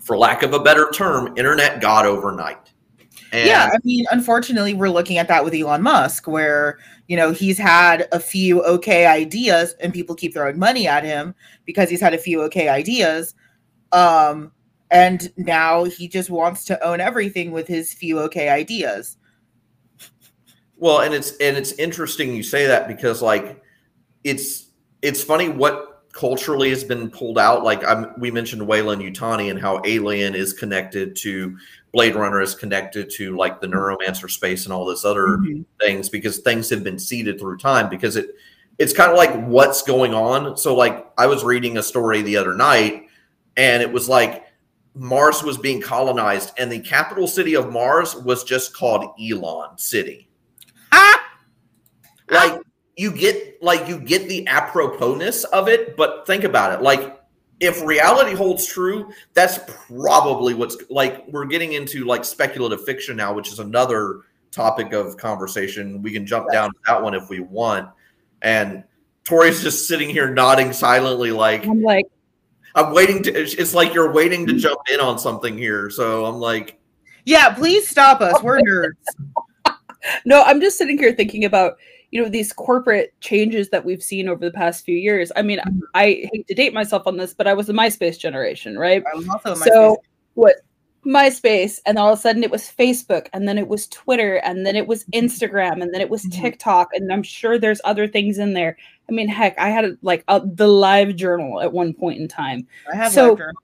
for lack of a better term, internet god overnight. And yeah, I mean, unfortunately, we're looking at that with Elon Musk, where you know he's had a few okay ideas, and people keep throwing money at him because he's had a few okay ideas, um, and now he just wants to own everything with his few okay ideas. Well, and it's and it's interesting you say that because like it's it's funny what culturally has been pulled out. Like I'm, we mentioned Weyland-Yutani and how Alien is connected to Blade Runner is connected to like the Neuromancer space and all this other Mhm. things because things have been seeded through time because it it's kind of like what's going on. So like I was reading a story the other night and it was like Mars was being colonized and the capital city of Mars was just called Elon City like you get like you get the aproposness of it but think about it like if reality holds true that's probably what's like we're getting into like speculative fiction now which is another topic of conversation we can jump Yes. down to that one if we want and tori's just sitting here nodding silently like I'm like, i'm waiting to it's it's like you're waiting to jump in on something here so i'm like yeah, please stop us. We're (laughs) nerds. no, I'm just sitting here thinking about, you know, these corporate changes that we've seen over the past few years. I mean, Mhm. I hate to date myself on this, but I was the MySpace generation, right? I was also so what MySpace, and all of a sudden it was Facebook, and then it was Twitter, and then it was Instagram, and then it was Mhm. TikTok, and I'm sure there's other things in there. I mean, heck, I had like a, the live journal at one point in time. I have so- live journal.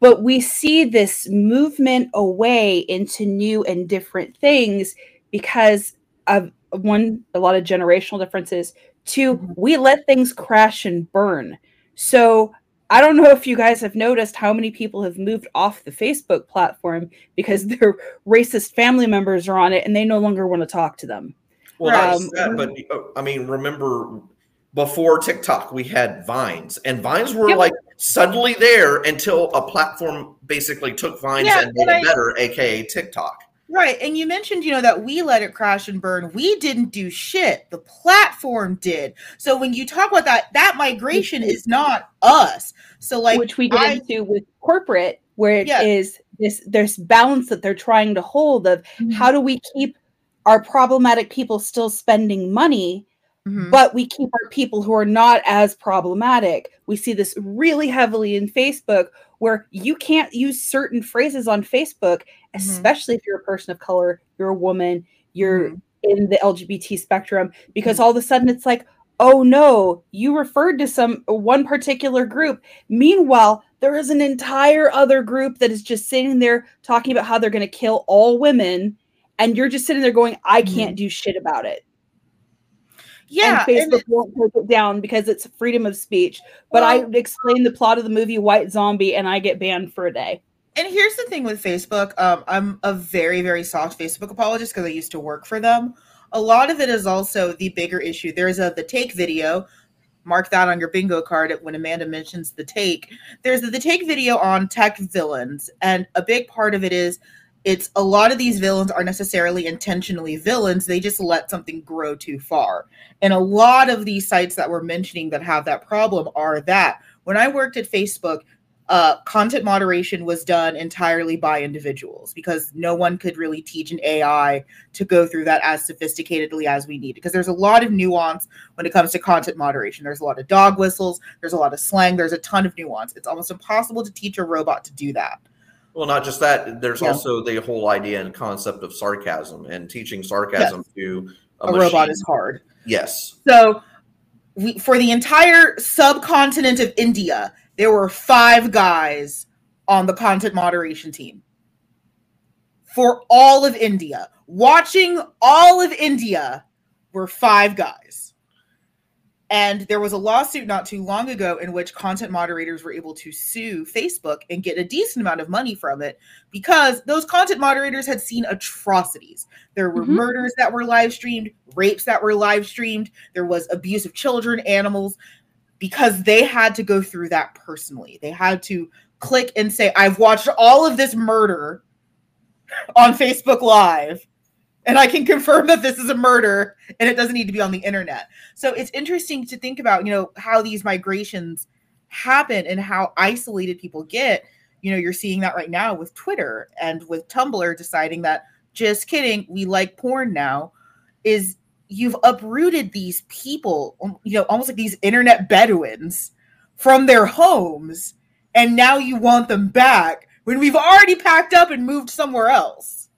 but we see this movement away into new and different things because of one a lot of generational differences two Mhm. we let things crash and burn so i don't know if you guys have noticed how many people have moved off the facebook platform because (laughs) their racist family members are on it and they no longer want to talk to them Well, Um, that, but I mean, remember before TikTok, we had Vines, and Vines were Yep. like suddenly there until a platform basically took Vines Yeah, and made and it better, aka TikTok. Right. And you mentioned, you know, that we let it crash and burn. We didn't do shit. The platform did. So when you talk about that, that migration is not us. So like which we get I- into with corporate where it is Yeah. this there's balance that they're trying to hold of how do we keep our problematic people still spending money Mhm. but we keep our people who are not as problematic we see this really heavily in facebook where you can't use certain phrases on facebook especially if you're a person of color you're a woman you're Mhm. in the lgbt spectrum because all of a sudden it's like oh no you referred to some one particular group meanwhile there is an entire other group that is just sitting there talking about how they're going to kill all women and you're just sitting there going i Mhm. can't do shit about it yeah. and and Facebook won't take it down because it's freedom of speech. But I Well- explain the plot of the movie White Zombie and I get banned for a day. And here's the thing with Facebook. Um, I'm a very, very soft Facebook apologist because I used to work for them. a lot of it is also the bigger issue. There's a the take video. Mark that on your bingo card when Amanda mentions the take. There's the, the take video on tech villains, and a big part of it is it's a lot of these villains are necessarily intentionally villains they just let something grow too far and a lot of these sites that we're mentioning that have that problem are that when i worked at facebook uh, content moderation was done entirely by individuals because no one could really teach an ai to go through that as sophisticatedly as we need because there's a lot of nuance when it comes to content moderation there's a lot of dog whistles there's a lot of slang there's a ton of nuance it's almost impossible to teach a robot to do that well, not just that. There's Yeah. also the whole idea and concept of sarcasm and teaching sarcasm to a, a robot is hard Yes. So, we, for the entire subcontinent of India, there were five guys on the content moderation team. For all of India, watching all of India were five guys. And there was a lawsuit not too long ago in which content moderators were able to sue Facebook and get a decent amount of money from it because those content moderators had seen atrocities. There were Mhm. murders that were live streamed, rapes that were live streamed, there was abuse of children, animals, because they had to go through that personally. They had to click and say, I've watched all of this murder (laughs) on Facebook Live, and I can confirm that this is a murder and it doesn't need to be on the internet. So it's interesting to think about, you know, how these migrations happen and how isolated people get. You know, you're seeing that right now with Twitter and with Tumblr deciding that just kidding, we like porn now is you've uprooted these people, um, you know, almost like these internet Bedouins from their homes, and now you want them back when we've already packed up and moved somewhere else.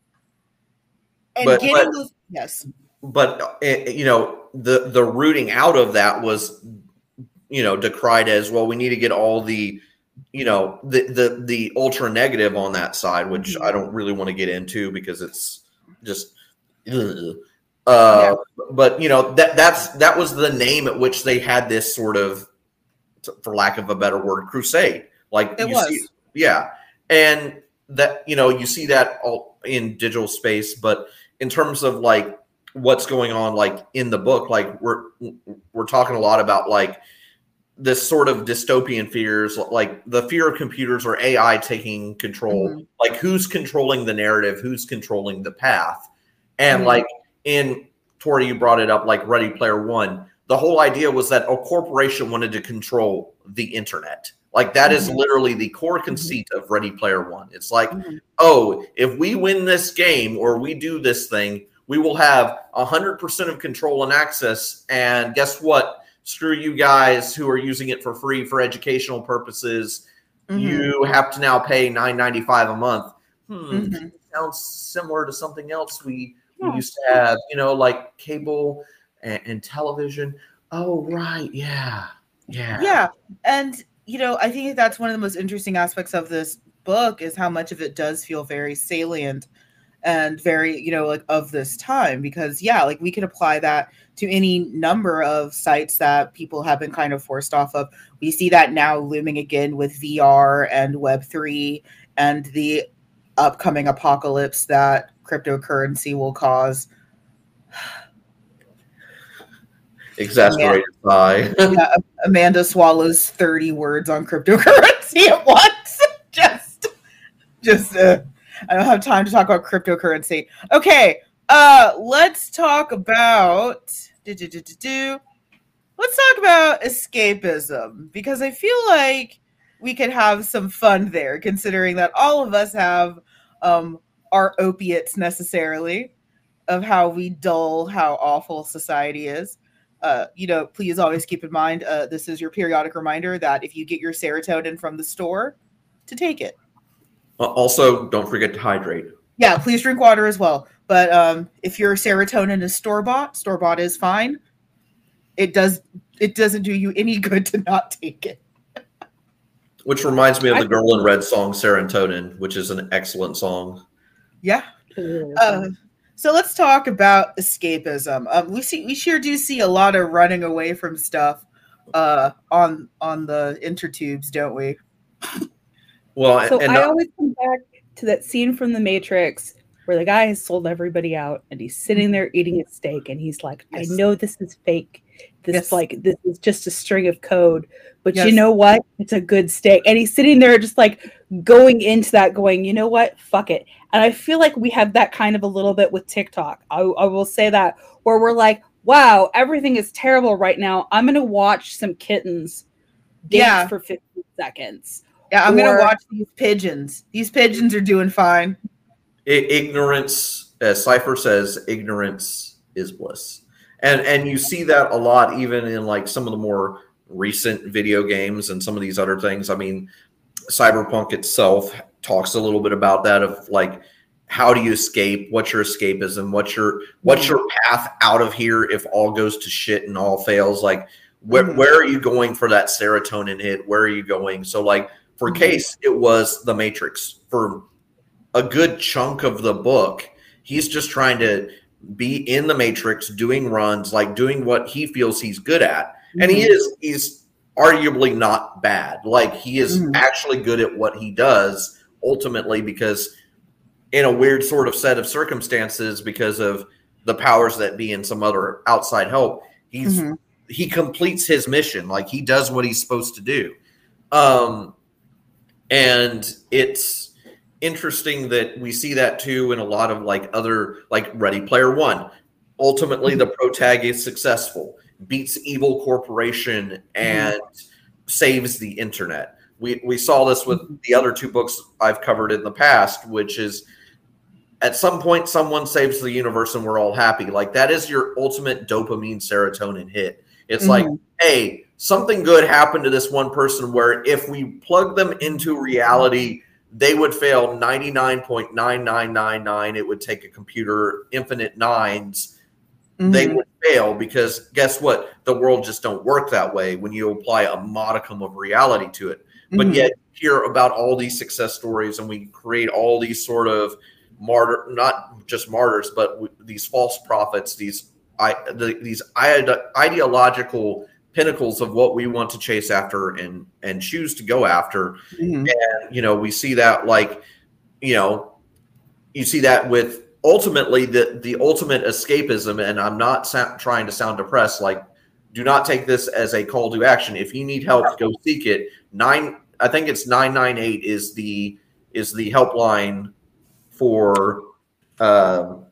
And But- getting but- those, yes, but uh, you know the the rooting out of that was you know decried as well we need to get all the you know the the the ultra negative on that side which Mhm. i don't really want to get into because it's just ugh. Uh but you know that that's that was the name at which they had this sort of for lack of a better word crusade like It you was. see yeah and that you know you see that all in digital space but in terms of like what's going on like in the book like we're we're talking a lot about like this sort of dystopian fears like the fear of computers or ai taking control Mhm. like who's controlling the narrative who's controlling the path and Mhm. like in tori you brought it up like ready player one the whole idea was that a corporation wanted to control the internet like that is Mhm. literally the core conceit of ready player one it's like Mhm. oh, if we win this game or we do this thing, we will have 100% of control and access. And guess what? Screw you guys who are using it for free for educational purposes. Mhm. You have to now pay $9.95 a month. Hmm, Mhm. sounds similar to something else we, we Yeah. used to have, you know, like cable and, and television. Oh, right. Yeah. Yeah. yeah and you know i think that's one of the most interesting aspects of this book is how much of it does feel very salient and very you know like of this time because yeah like we could apply that to any number of sites that people have been kind of forced off of we see that now looming again with vr and web3 and the upcoming apocalypse that cryptocurrency will cause (sighs) Exasperated by. yeah, (laughs) Amanda swallows 30 words on cryptocurrency at (laughs) once. just, just, uh, I don't have time to talk about cryptocurrency. Okay, uh, let's talk about, do, do, do, do, do. let's talk about escapism because I feel like we could have some fun there, considering that all of us have um, our opiates necessarily of how we dull how awful society is uh, you know, please always keep in mind uh, this is your periodic reminder that if you get your serotonin from the store, to take it. Also, don't forget to hydrate. Yeah, please drink water as well. But um, if your serotonin is store bought, store bought is fine. It does. It doesn't do you any good to not take it. Which reminds me of I- the Girl in Red song Serotonin, which is an excellent song. Yeah. Uh, so let's talk about escapism. Um, we see we sure do see a lot of running away from stuff uh, on on the intertubes, don't we? Well, So and I not- always come back to that scene from The Matrix where the guy has sold everybody out and he's sitting there eating his steak and he's like, Yes. I know this is fake. This Yes. like this is just a string of code, but you know what? It's a good steak. And he's sitting there just like going into that, going, you know what? Fuck it. And I feel like we have that kind of a little bit with TikTok. I, I will say that where we're like, wow, everything is terrible right now. I'm gonna watch some kittens dance Yeah. for 15 seconds. Yeah, I'm Or- gonna watch these pigeons. These pigeons are doing fine. I- ignorance, uh, as Cypher says, ignorance is bliss, and and you see that a lot even in like some of the more recent video games and some of these other things. I mean, Cyberpunk itself talks a little bit about that of like how do you escape? What's your escapism? What's your what's your path out of here if all goes to shit and all fails? Like where Mhm. where are you going for that serotonin hit? Where are you going? So like for Mhm. Case, it was the Matrix for a good chunk of the book. He's just trying to be in the Matrix, doing runs, like doing what he feels he's good at, and he is. He's arguably not bad. Like he is Mhm. actually good at what he does ultimately because in a weird sort of set of circumstances because of the powers that be and some other outside help he's Mhm. he completes his mission like he does what he's supposed to do um and it's interesting that we see that too in a lot of like other like ready player one ultimately the protagonist is successful beats evil corporation mm-hmm. and saves the internet. We we saw this with mm-hmm. the other two books i've covered in the past which is at some point someone saves the universe and we're all happy. Like that is your ultimate dopamine serotonin hit. It's mm-hmm. like hey something good happened to this one person where if we plug them into reality they would fail 99.9999 it would take a computer infinite nines they Mhm. would fail because guess what the world just don't work that way when you apply a modicum of reality to it but Mhm. yet hear about all these success stories and we create all these sort of martyr not just martyrs but these false prophets these I, the, these ide- ideological pinnacles of what we want to chase after and and choose to go after Mhm. you know we see that like you know you see that with ultimately the the ultimate escapism and i'm not sa- trying to sound depressed like do not take this as a call to action if you need help go seek it nine i think it's 998 is the is the helpline for um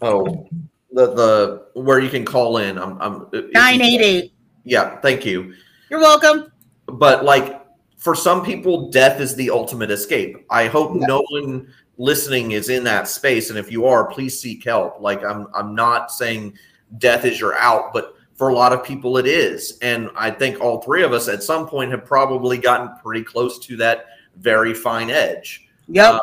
oh the the where you can call in i'm i'm if 988. yeah thank you You're welcome. but like for some people death is the ultimate escape i hope Yeah. no one listening is in that space and if you are please seek help like i'm i'm not saying death is your out but for a lot of people it is and i think all three of us at some point have probably gotten pretty close to that very fine edge Yep. Uh,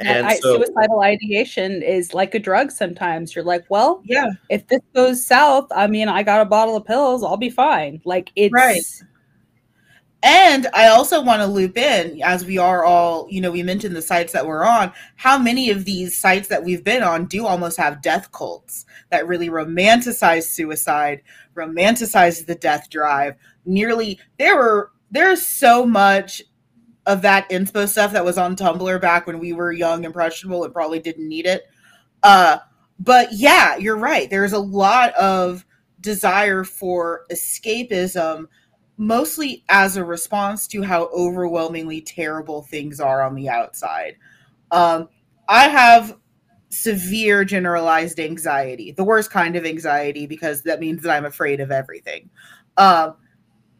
and I, so suicidal ideation is like a drug sometimes. You're like, well, yeah. if this goes south, I mean, I got a bottle of pills, I'll be fine. Like it's Right. And I also want to loop in, as we are all, you know, we mentioned the sites that we're on. How many of these sites that we've been on do almost have death cults that really romanticize suicide, romanticize the death drive? Nearly, there were, there's so much of that inspo stuff that was on Tumblr back when we were young, and impressionable, and probably didn't need it. Uh, but yeah, you're right. There's a lot of desire for escapism mostly as a response to how overwhelmingly terrible things are on the outside. Um, I have severe generalized anxiety, the worst kind of anxiety, because that means that I'm afraid of everything. Um,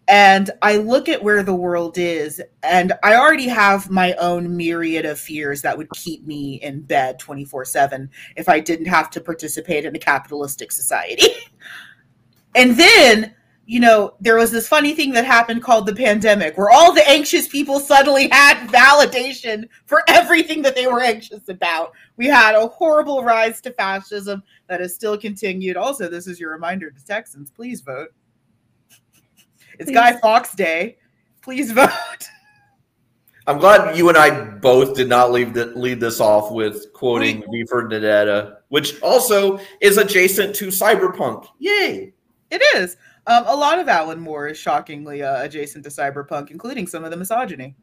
and I look at where the world is, and I already have my own myriad of fears that would keep me in bed 24 7 if I didn't have to participate in a capitalistic society. (laughs) and then you know, there was this funny thing that happened called the pandemic, where all the anxious people suddenly had validation for everything that they were anxious about. We had a horrible rise to fascism that has still continued. Also, this is your reminder to Texans please vote. It's Please. Guy Fawkes Day. Please vote. (laughs) i'm glad you and i both did not leave the, lead this off with quoting v for Vendetta, which also is adjacent to cyberpunk yay It is. Um, a lot of Alan Moore is shockingly uh, adjacent to cyberpunk, including some of the misogyny.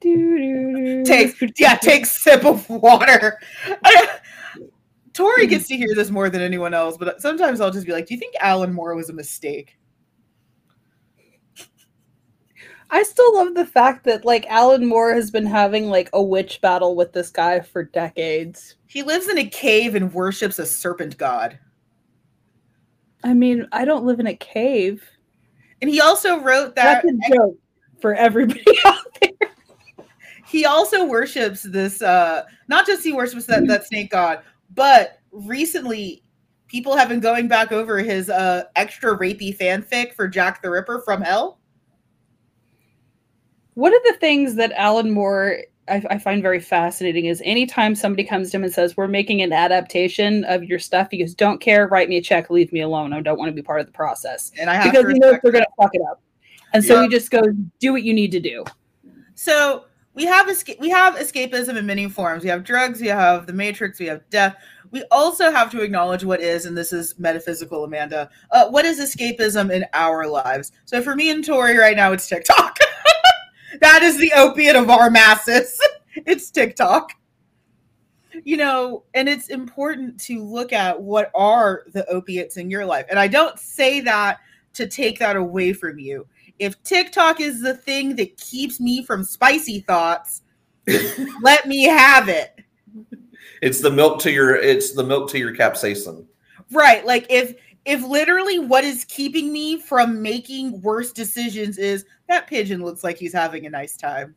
Do, take yeah, take (laughs) sip of water. (laughs) Tori gets to hear this more than anyone else, but sometimes I'll just be like, "Do you think Alan Moore was a mistake?" I still love the fact that like Alan Moore has been having like a witch battle with this guy for decades. He lives in a cave and worships a serpent god. I mean, I don't live in a cave. And he also wrote that That's a joke for everybody (laughs) out there. He also worships this uh not just he worships that, that snake god, but recently people have been going back over his uh extra rapey fanfic for Jack the Ripper from Hell. One of the things that Alan Moore I, I, find very fascinating is anytime somebody comes to him and says, We're making an adaptation of your stuff, he goes, Don't care, write me a check, leave me alone. I don't want to be part of the process. And I because he knows they're gonna fuck it up. And so yeah. he just goes, Do what you need to do. So we have escape we have escapism in many forms. We have drugs, we have the matrix, we have death. We also have to acknowledge what is, and this is metaphysical, Amanda. Uh, what is escapism in our lives? So for me and Tori right now, it's TikTok. (laughs) that is the opiate of our masses. (laughs) it's TikTok. You know, and it's important to look at what are the opiates in your life. And I don't say that to take that away from you. If TikTok is the thing that keeps me from spicy thoughts, (laughs) let me have it. It's the milk to your it's the milk to your capsaicin. Right. Like if if literally what is keeping me from making worse decisions is that pigeon looks like he's having a nice time.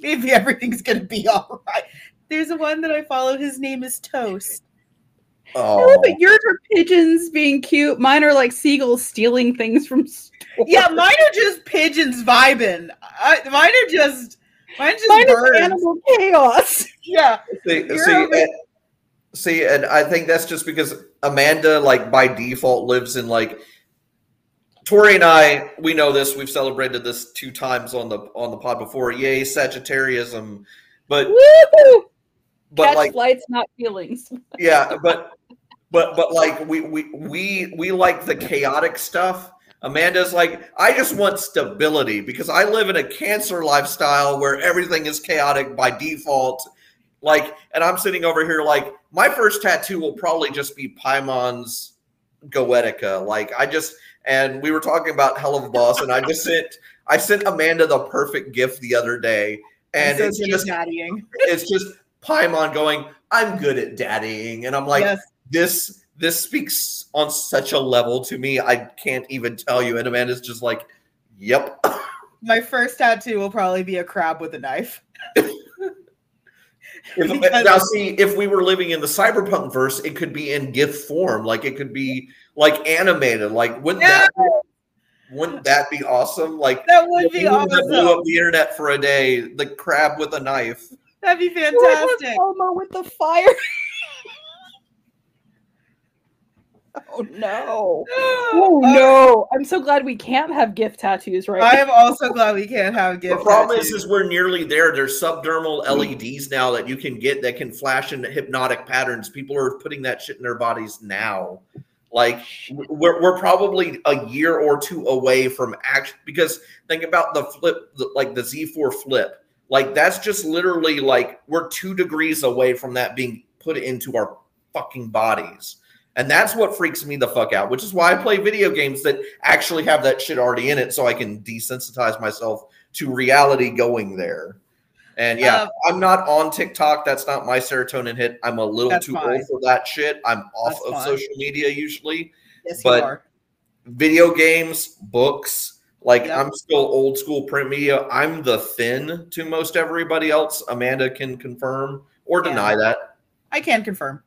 Maybe (laughs) everything's gonna be all right. There's a one that I follow. His name is Toast. Oh. oh, but yours are pigeons being cute. Mine are like seagulls stealing things from stores. Yeah, mine are just pigeons vibing. I, mine are just mine just mine birds. animal chaos. Yeah. See, see, eh, See, and I think that's just because Amanda, like by default, lives in like Tori and I. We know this. We've celebrated this two times on the on the pod before. Yay, Sagittariusm! But Woo-hoo! but Catch like flights, not feelings. (laughs) yeah, but but but like we we we we like the chaotic stuff. Amanda's like, I just want stability because I live in a cancer lifestyle where everything is chaotic by default like, and I'm sitting over here like my first tattoo will probably just be Paimon's Goetica. Like, I just and we were talking about Helluva Boss, and I just sent I sent Amanda the perfect gift the other day, and so it's just daddying. it's just Paimon going, "I'm good at daddying," and I'm like, yes. this this speaks on such a level to me, I can't even tell you. And Amanda's just like, "Yep." My first tattoo will probably be a crab with a knife. (laughs) If, (laughs) now, see, if we were living in the cyberpunk verse, it could be in GIF form, like it could be like animated. Like, wouldn't yeah. that? Be, wouldn't that be awesome? Like that would be awesome. That blew up the internet for a day. The crab with a knife. That'd be fantastic. Elmo with the fire. (laughs) (laughs) Oh no. Oh no. I'm so glad we can't have gift tattoos right I am also glad we can't have gift The problem tattoos. is, is we're nearly there. There's subdermal LEDs now that you can get that can flash in hypnotic patterns. People are putting that shit in their bodies now. Like we're, we're probably a year or two away from action because think about the flip, the, like the Z4 flip. Like that's just literally like we're two degrees away from that being put into our fucking bodies. And that's what freaks me the fuck out, which is why I play video games that actually have that shit already in it so I can desensitize myself to reality going there. And yeah, uh, I'm not on TikTok. That's not my serotonin hit. I'm a little too fine. old for that shit. I'm off that's of fine. social media usually. Yes, but you are. Video games, books, like yep. I'm still old school print media. I'm the thin to most everybody else. Amanda can confirm or deny yeah. that. I can confirm.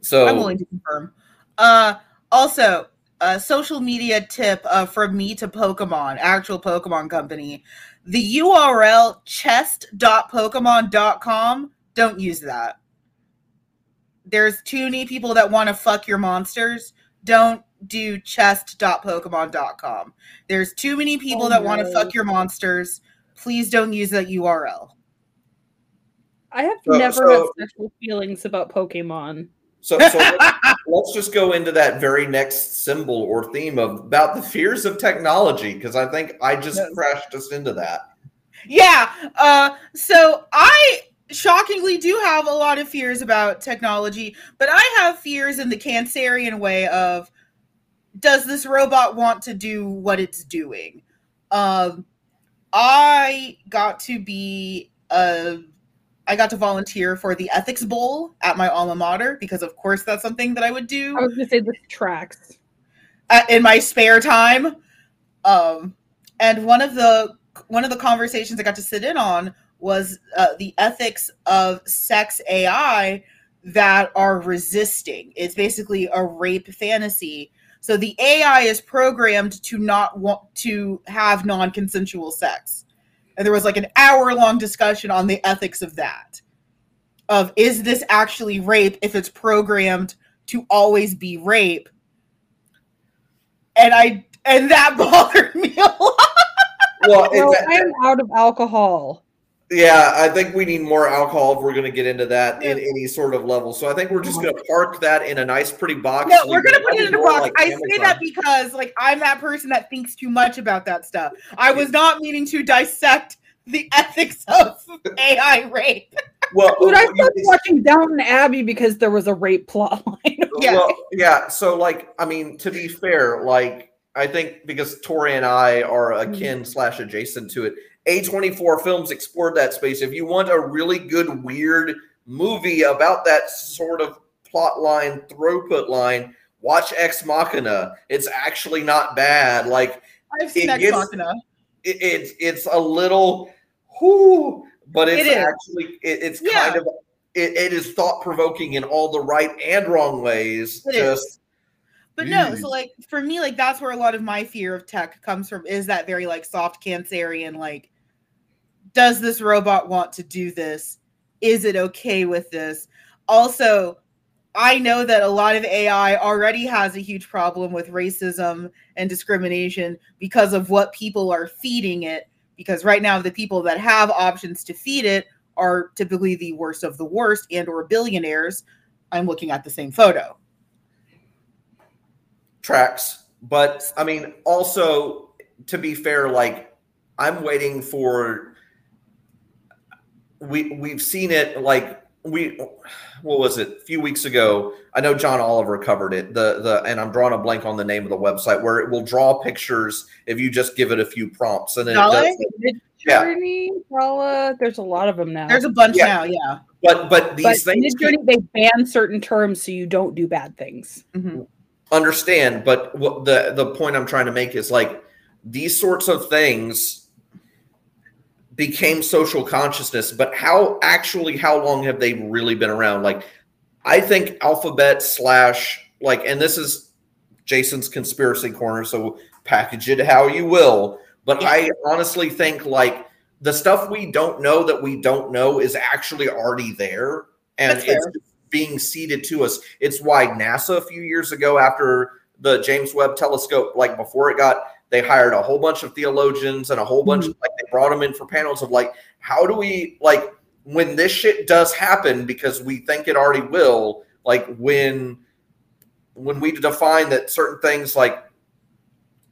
So I'm willing to confirm. Uh, also, a social media tip uh, from me to Pokemon, actual Pokemon company. The URL chest.pokemon.com, don't use that. There's too many people that want to fuck your monsters. Don't do chest.pokemon.com. There's too many people oh, that no. want to fuck your monsters. Please don't use that URL. I have so, never so, had sexual feelings about Pokemon. So, so (laughs) let's, let's, just go into that very next symbol or theme of about the fears of technology because I think I just crashed us into that. Yeah. Uh, so I shockingly do have a lot of fears about technology, but I have fears in the Cancerian way of does this robot want to do what it's doing? Um, I got to be a I got to volunteer for the ethics bowl at my alma mater because, of course, that's something that I would do. I was going to say the tracks in my spare time. Um, and one of the one of the conversations I got to sit in on was uh, the ethics of sex AI that are resisting. It's basically a rape fantasy. So the AI is programmed to not want to have non-consensual sex and there was like an hour long discussion on the ethics of that of is this actually rape if it's programmed to always be rape? And i and that (laughs) bothered me a lot. Well well i'm out of alcohol yeah, I think we need more alcohol if we're going to get into that in any sort of level. So I think we're just going to park that in a nice, pretty box. No, we're going to put it in a box. Like I say that because, like, I'm that person that thinks too much about that stuff. I was not meaning to dissect the (laughs) ethics of AI rape. Well, Dude, I started watching Downton Abbey because there was a rape plot line. yeah. Well, yeah. So, like, I mean, to be fair, like, I think because Tori and I are akin mm-hmm. slash adjacent to it, a24 Films explored that space. If you want a really good, weird movie about that sort of plot line, throughput line, watch Ex Machina. It's actually not bad. Like I've seen Ex gets, Machina. It, it's it's a little whoo, but it's it actually it, it's yeah. kind of it, it is thought provoking in all the right and wrong ways. It just. But no, so like for me, like that's where a lot of my fear of tech comes from is that very like soft cancerian, like, does this robot want to do this? Is it okay with this? Also, I know that a lot of AI already has a huge problem with racism and discrimination because of what people are feeding it. Because right now, the people that have options to feed it are typically the worst of the worst and or billionaires. I'm looking at the same photo tracks. But I mean, also to be fair, like I'm waiting for we we've seen it like we what was it a few weeks ago i know john oliver covered it the the and i'm drawing a blank on the name of the website where it will draw pictures if you just give it a few prompts and then yeah. Journey, there's a lot of them now. There's a bunch yeah. now, yeah. But but these but things Midjourney, they ban certain terms so you don't do bad things. Mm-hmm understand but what the the point i'm trying to make is like these sorts of things became social consciousness but how actually how long have they really been around? Like i think alphabet slash like and this is jason's conspiracy corner so package it how you will but i honestly think like the stuff we don't know that we don't know is actually already there and it's being seeded to us. It's why NASA a few years ago, after the James Webb Telescope, like before it got, they hired a whole bunch of theologians and a whole bunch mm-hmm. of like they brought them in for panels of like, how do we like when this shit does happen because we think it already will, like when when we define that certain things like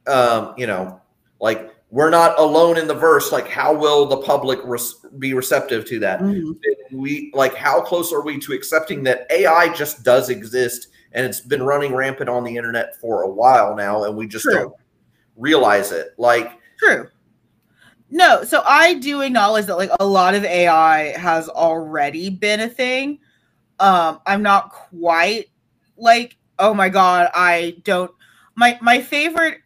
um, you know, like we're not alone in the verse like how will the public res- be receptive to that mm-hmm. we like how close are we to accepting that ai just does exist and it's been running rampant on the internet for a while now and we just True. don't realize it like True. No, so I do acknowledge that like a lot of AI has already been a thing. Um, I'm not quite like, oh my god, I don't my my favorite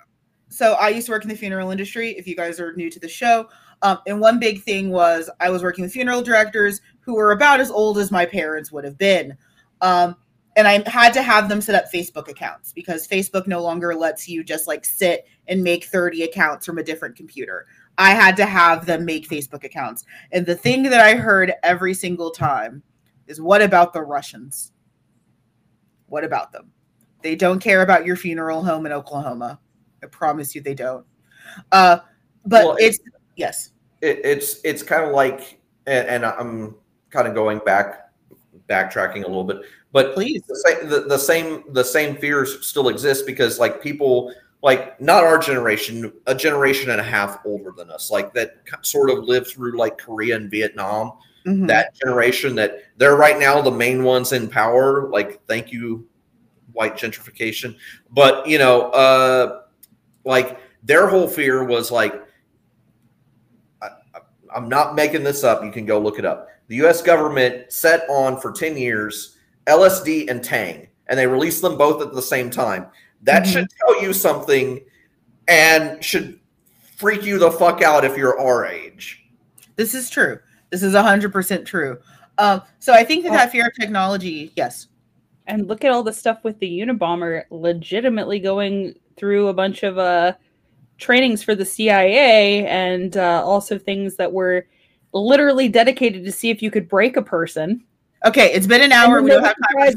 so I used to work in the funeral industry. If you guys are new to the show, um, and one big thing was I was working with funeral directors who were about as old as my parents would have been. Um, and I had to have them set up Facebook accounts because Facebook no longer lets you just like sit and make 30 accounts from a different computer. I had to have them make Facebook accounts. And the thing that I heard every single time is what about the Russians? What about them? They don't care about your funeral home in Oklahoma. I promise you they don't. Uh, but well, it's it, yes. It, it's it's kind of like, and, and, I'm kind of going back, backtracking a little bit, but please, the, the, the same the same fears still exist because like people like not our generation, a generation and a half older than us, like that sort of lived through like Korea and Vietnam. Mhm. That generation that they're right now the main ones in power. Like, thank you, white gentrification. But you know, uh, like their whole fear was like, I, I- I'm not making this up. You can go look it up. The U.S. government set on for ten years LSD and Tang, and they released them both at the same time. That Mhm. should tell you something, and should freak you the fuck out if you're our age. This is true. This is hundred percent true. Um, so I think that Oh. that fear of technology, yes, And look at all the stuff with the Unabomber legitimately going through a bunch of uh, trainings for the CIA and uh, also things that were literally dedicated to see if you could break a person. okay. It's been an hour. We don't have time.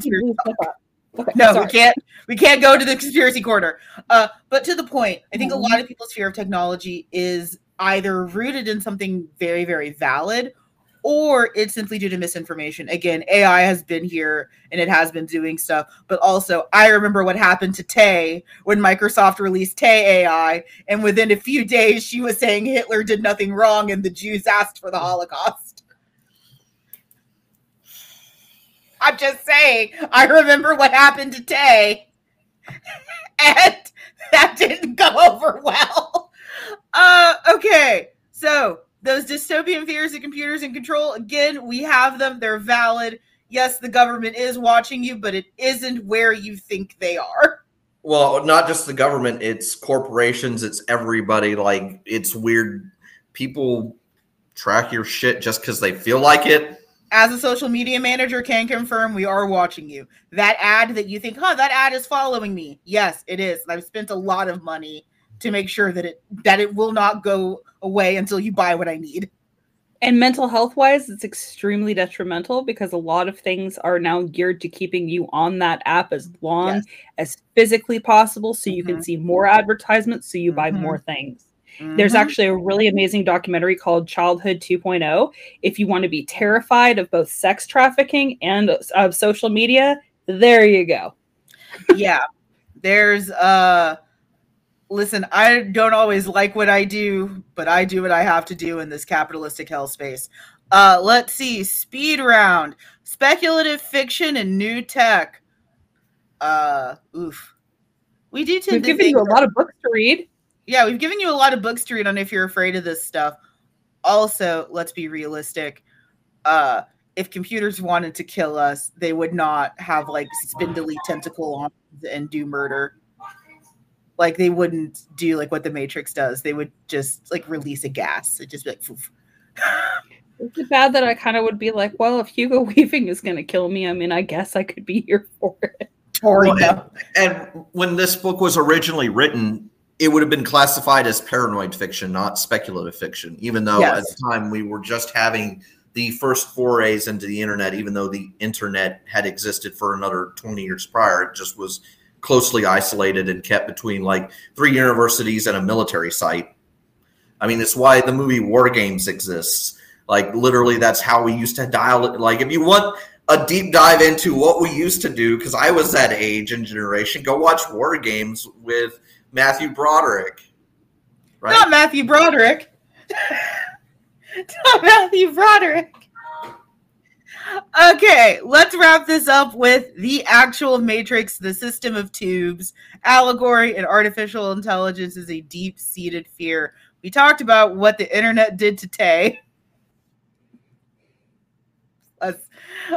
Okay, No, sorry. we can't. We can't go to the conspiracy corner. Uh, but to the point, I think a lot of people's fear of technology is either rooted in something very, very valid, or it's simply due to misinformation. Again, AI has been here and it has been doing stuff, but also I remember what happened to Tay when Microsoft released Tay AI, and within a few days she was saying Hitler did nothing wrong and the Jews asked for the Holocaust. I'm just saying, I remember what happened to Tay, (laughs) and that didn't go over well. Uh, okay, so those dystopian fears of computers in control, again, we have them, they're valid. Yes, the government is watching you, but it isn't where you think they are. Well, not just the government, it's corporations, it's everybody. Like, it's weird. People track your shit just because they feel like it. As a social media manager can confirm, we are watching you. That ad that you think, huh, that ad is following me. Yes, it is. And I've spent a lot of money to make sure that it that it will not go away until you buy what I need. And mental health wise, it's extremely detrimental because a lot of things are now geared to keeping you on that app as long Yes. as physically possible so you can Mhm. see more advertisements so you buy Mhm. more things. There's Mhm. actually a really amazing documentary called Childhood 2.0. If you want to be terrified of both sex trafficking and of social media, there you go. yeah there's uh listen i don't always like what i do but i do what i have to do in this capitalistic hell space uh let's see speed round speculative fiction and new tech uh oof we do tend We've given you a lot of books to read. yeah, we've given you a lot of books to read on if you're afraid of this stuff. Also, let's be realistic. Uh, if computers wanted to kill us, they would not have like spindly tentacle arms and do murder. Like they wouldn't do like what the Matrix does. They would just like release a gas. It just be like, "Poof." (laughs) Is it bad that I kind of would be like, well, if Hugo Weaving is going to kill me, I mean, I guess I could be here for it. or Well, yeah. And when this book was originally written, it would have been classified as paranoid fiction, not speculative fiction, even though Yes. at the time we were just having the first forays into the internet, even though the internet had existed for another 20 years prior. It just was closely isolated and kept between like three universities and a military site. I mean, it's why the movie War Games exists. Like, literally, that's how we used to dial it. Like, if you want a deep dive into what we used to do, because I was that age and generation, go watch War Games with Matthew Broderick. Right? Not Matthew Broderick. (laughs) Not Matthew Broderick. Okay, let's wrap this up with the actual Matrix, the system of tubes. Allegory and artificial intelligence is a deep seated fear. We talked about what the internet did to Tay. Let's,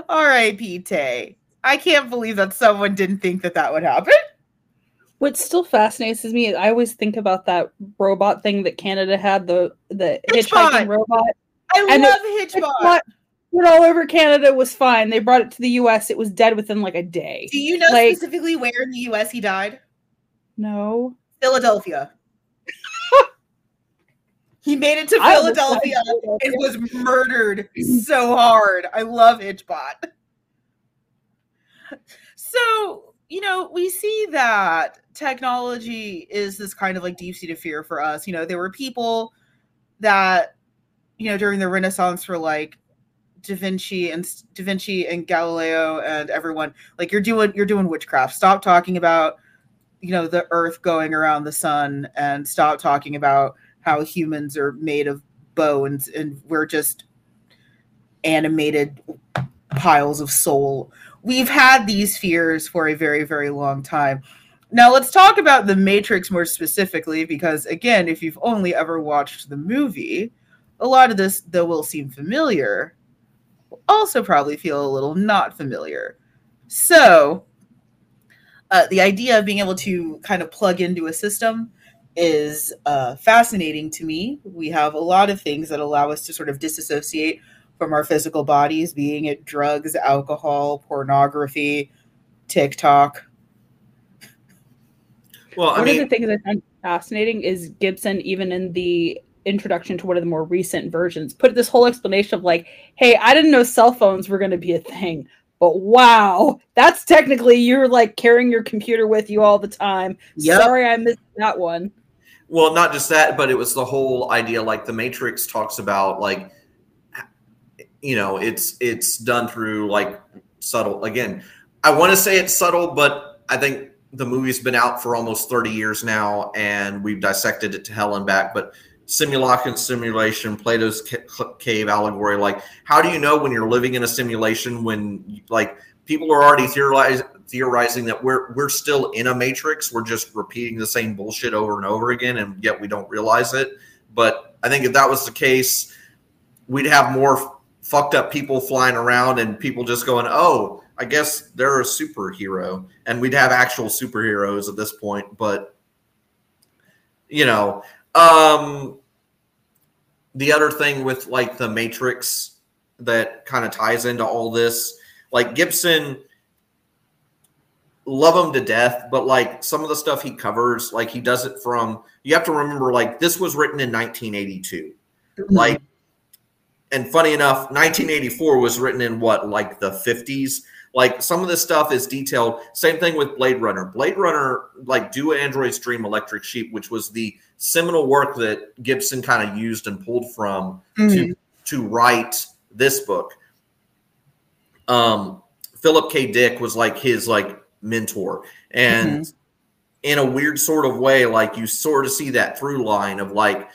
R.I.P. Tay. I can't believe that someone didn't think that that would happen. What still fascinates me is I always think about that robot thing that Canada had the the Hitchbot. hitchhiking robot. I And love It's Hitchbot. not- Went all over Canada was fine. They brought it to the U.S. It was dead within like a day. Do you know Like- specifically where in the U.S. he died? No, Philadelphia. (laughs) he made it to I Philadelphia and was murdered so hard. I love Hitchbot. (laughs) So, you know, we see that technology is this kind of like deep seated fear for us. You know, there were people that, you know, during the Renaissance were like Da Vinci and Da Vinci and Galileo and everyone like you're doing you're doing witchcraft. Stop talking about you know the Earth going around the sun and stop talking about how humans are made of bones and we're just animated piles of soul. We've had these fears for a very, very long time. Now, let's talk about The Matrix more specifically, because again, if you've only ever watched the movie, a lot of this, though, will seem familiar, also probably feel a little not familiar. So, uh, the idea of being able to kind of plug into a system is uh, fascinating to me. We have a lot of things that allow us to sort of disassociate from our physical bodies, being it drugs, alcohol, pornography, TikTok. Well, I one mean, of the things I find fascinating is Gibson, even in the introduction to one of the more recent versions, put this whole explanation of like, hey, I didn't know cell phones were going to be a thing. But wow, that's technically you're like carrying your computer with you all the time. Yep. Sorry, I missed that one. Well, not just that, but it was the whole idea like the Matrix talks about like you know it's it's done through like subtle again i want to say it's subtle but i think the movie's been out for almost 30 years now and we've dissected it to hell and back but simulacrum simulation plato's cave allegory like how do you know when you're living in a simulation when like people are already theorizing theorizing that we're we're still in a matrix we're just repeating the same bullshit over and over again and yet we don't realize it but i think if that was the case we'd have more fucked up people flying around and people just going, oh, I guess they're a superhero. And we'd have actual superheroes at this point. But, you know, um, the other thing with like the Matrix that kind of ties into all this, like Gibson, love him to death, but like some of the stuff he covers, like he does it from, you have to remember, like this was written in 1982. Mm-hmm. Like and funny enough, 1984 was written in what, like the 50s? Like some of this stuff is detailed. Same thing with Blade Runner. Blade Runner, like Do Androids Dream Electric Sheep, which was the seminal work that Gibson kind of used and pulled from mm-hmm. to to write this book. Um, Philip K. Dick was like his like mentor, and mm-hmm. in a weird sort of way, like you sort of see that through line of like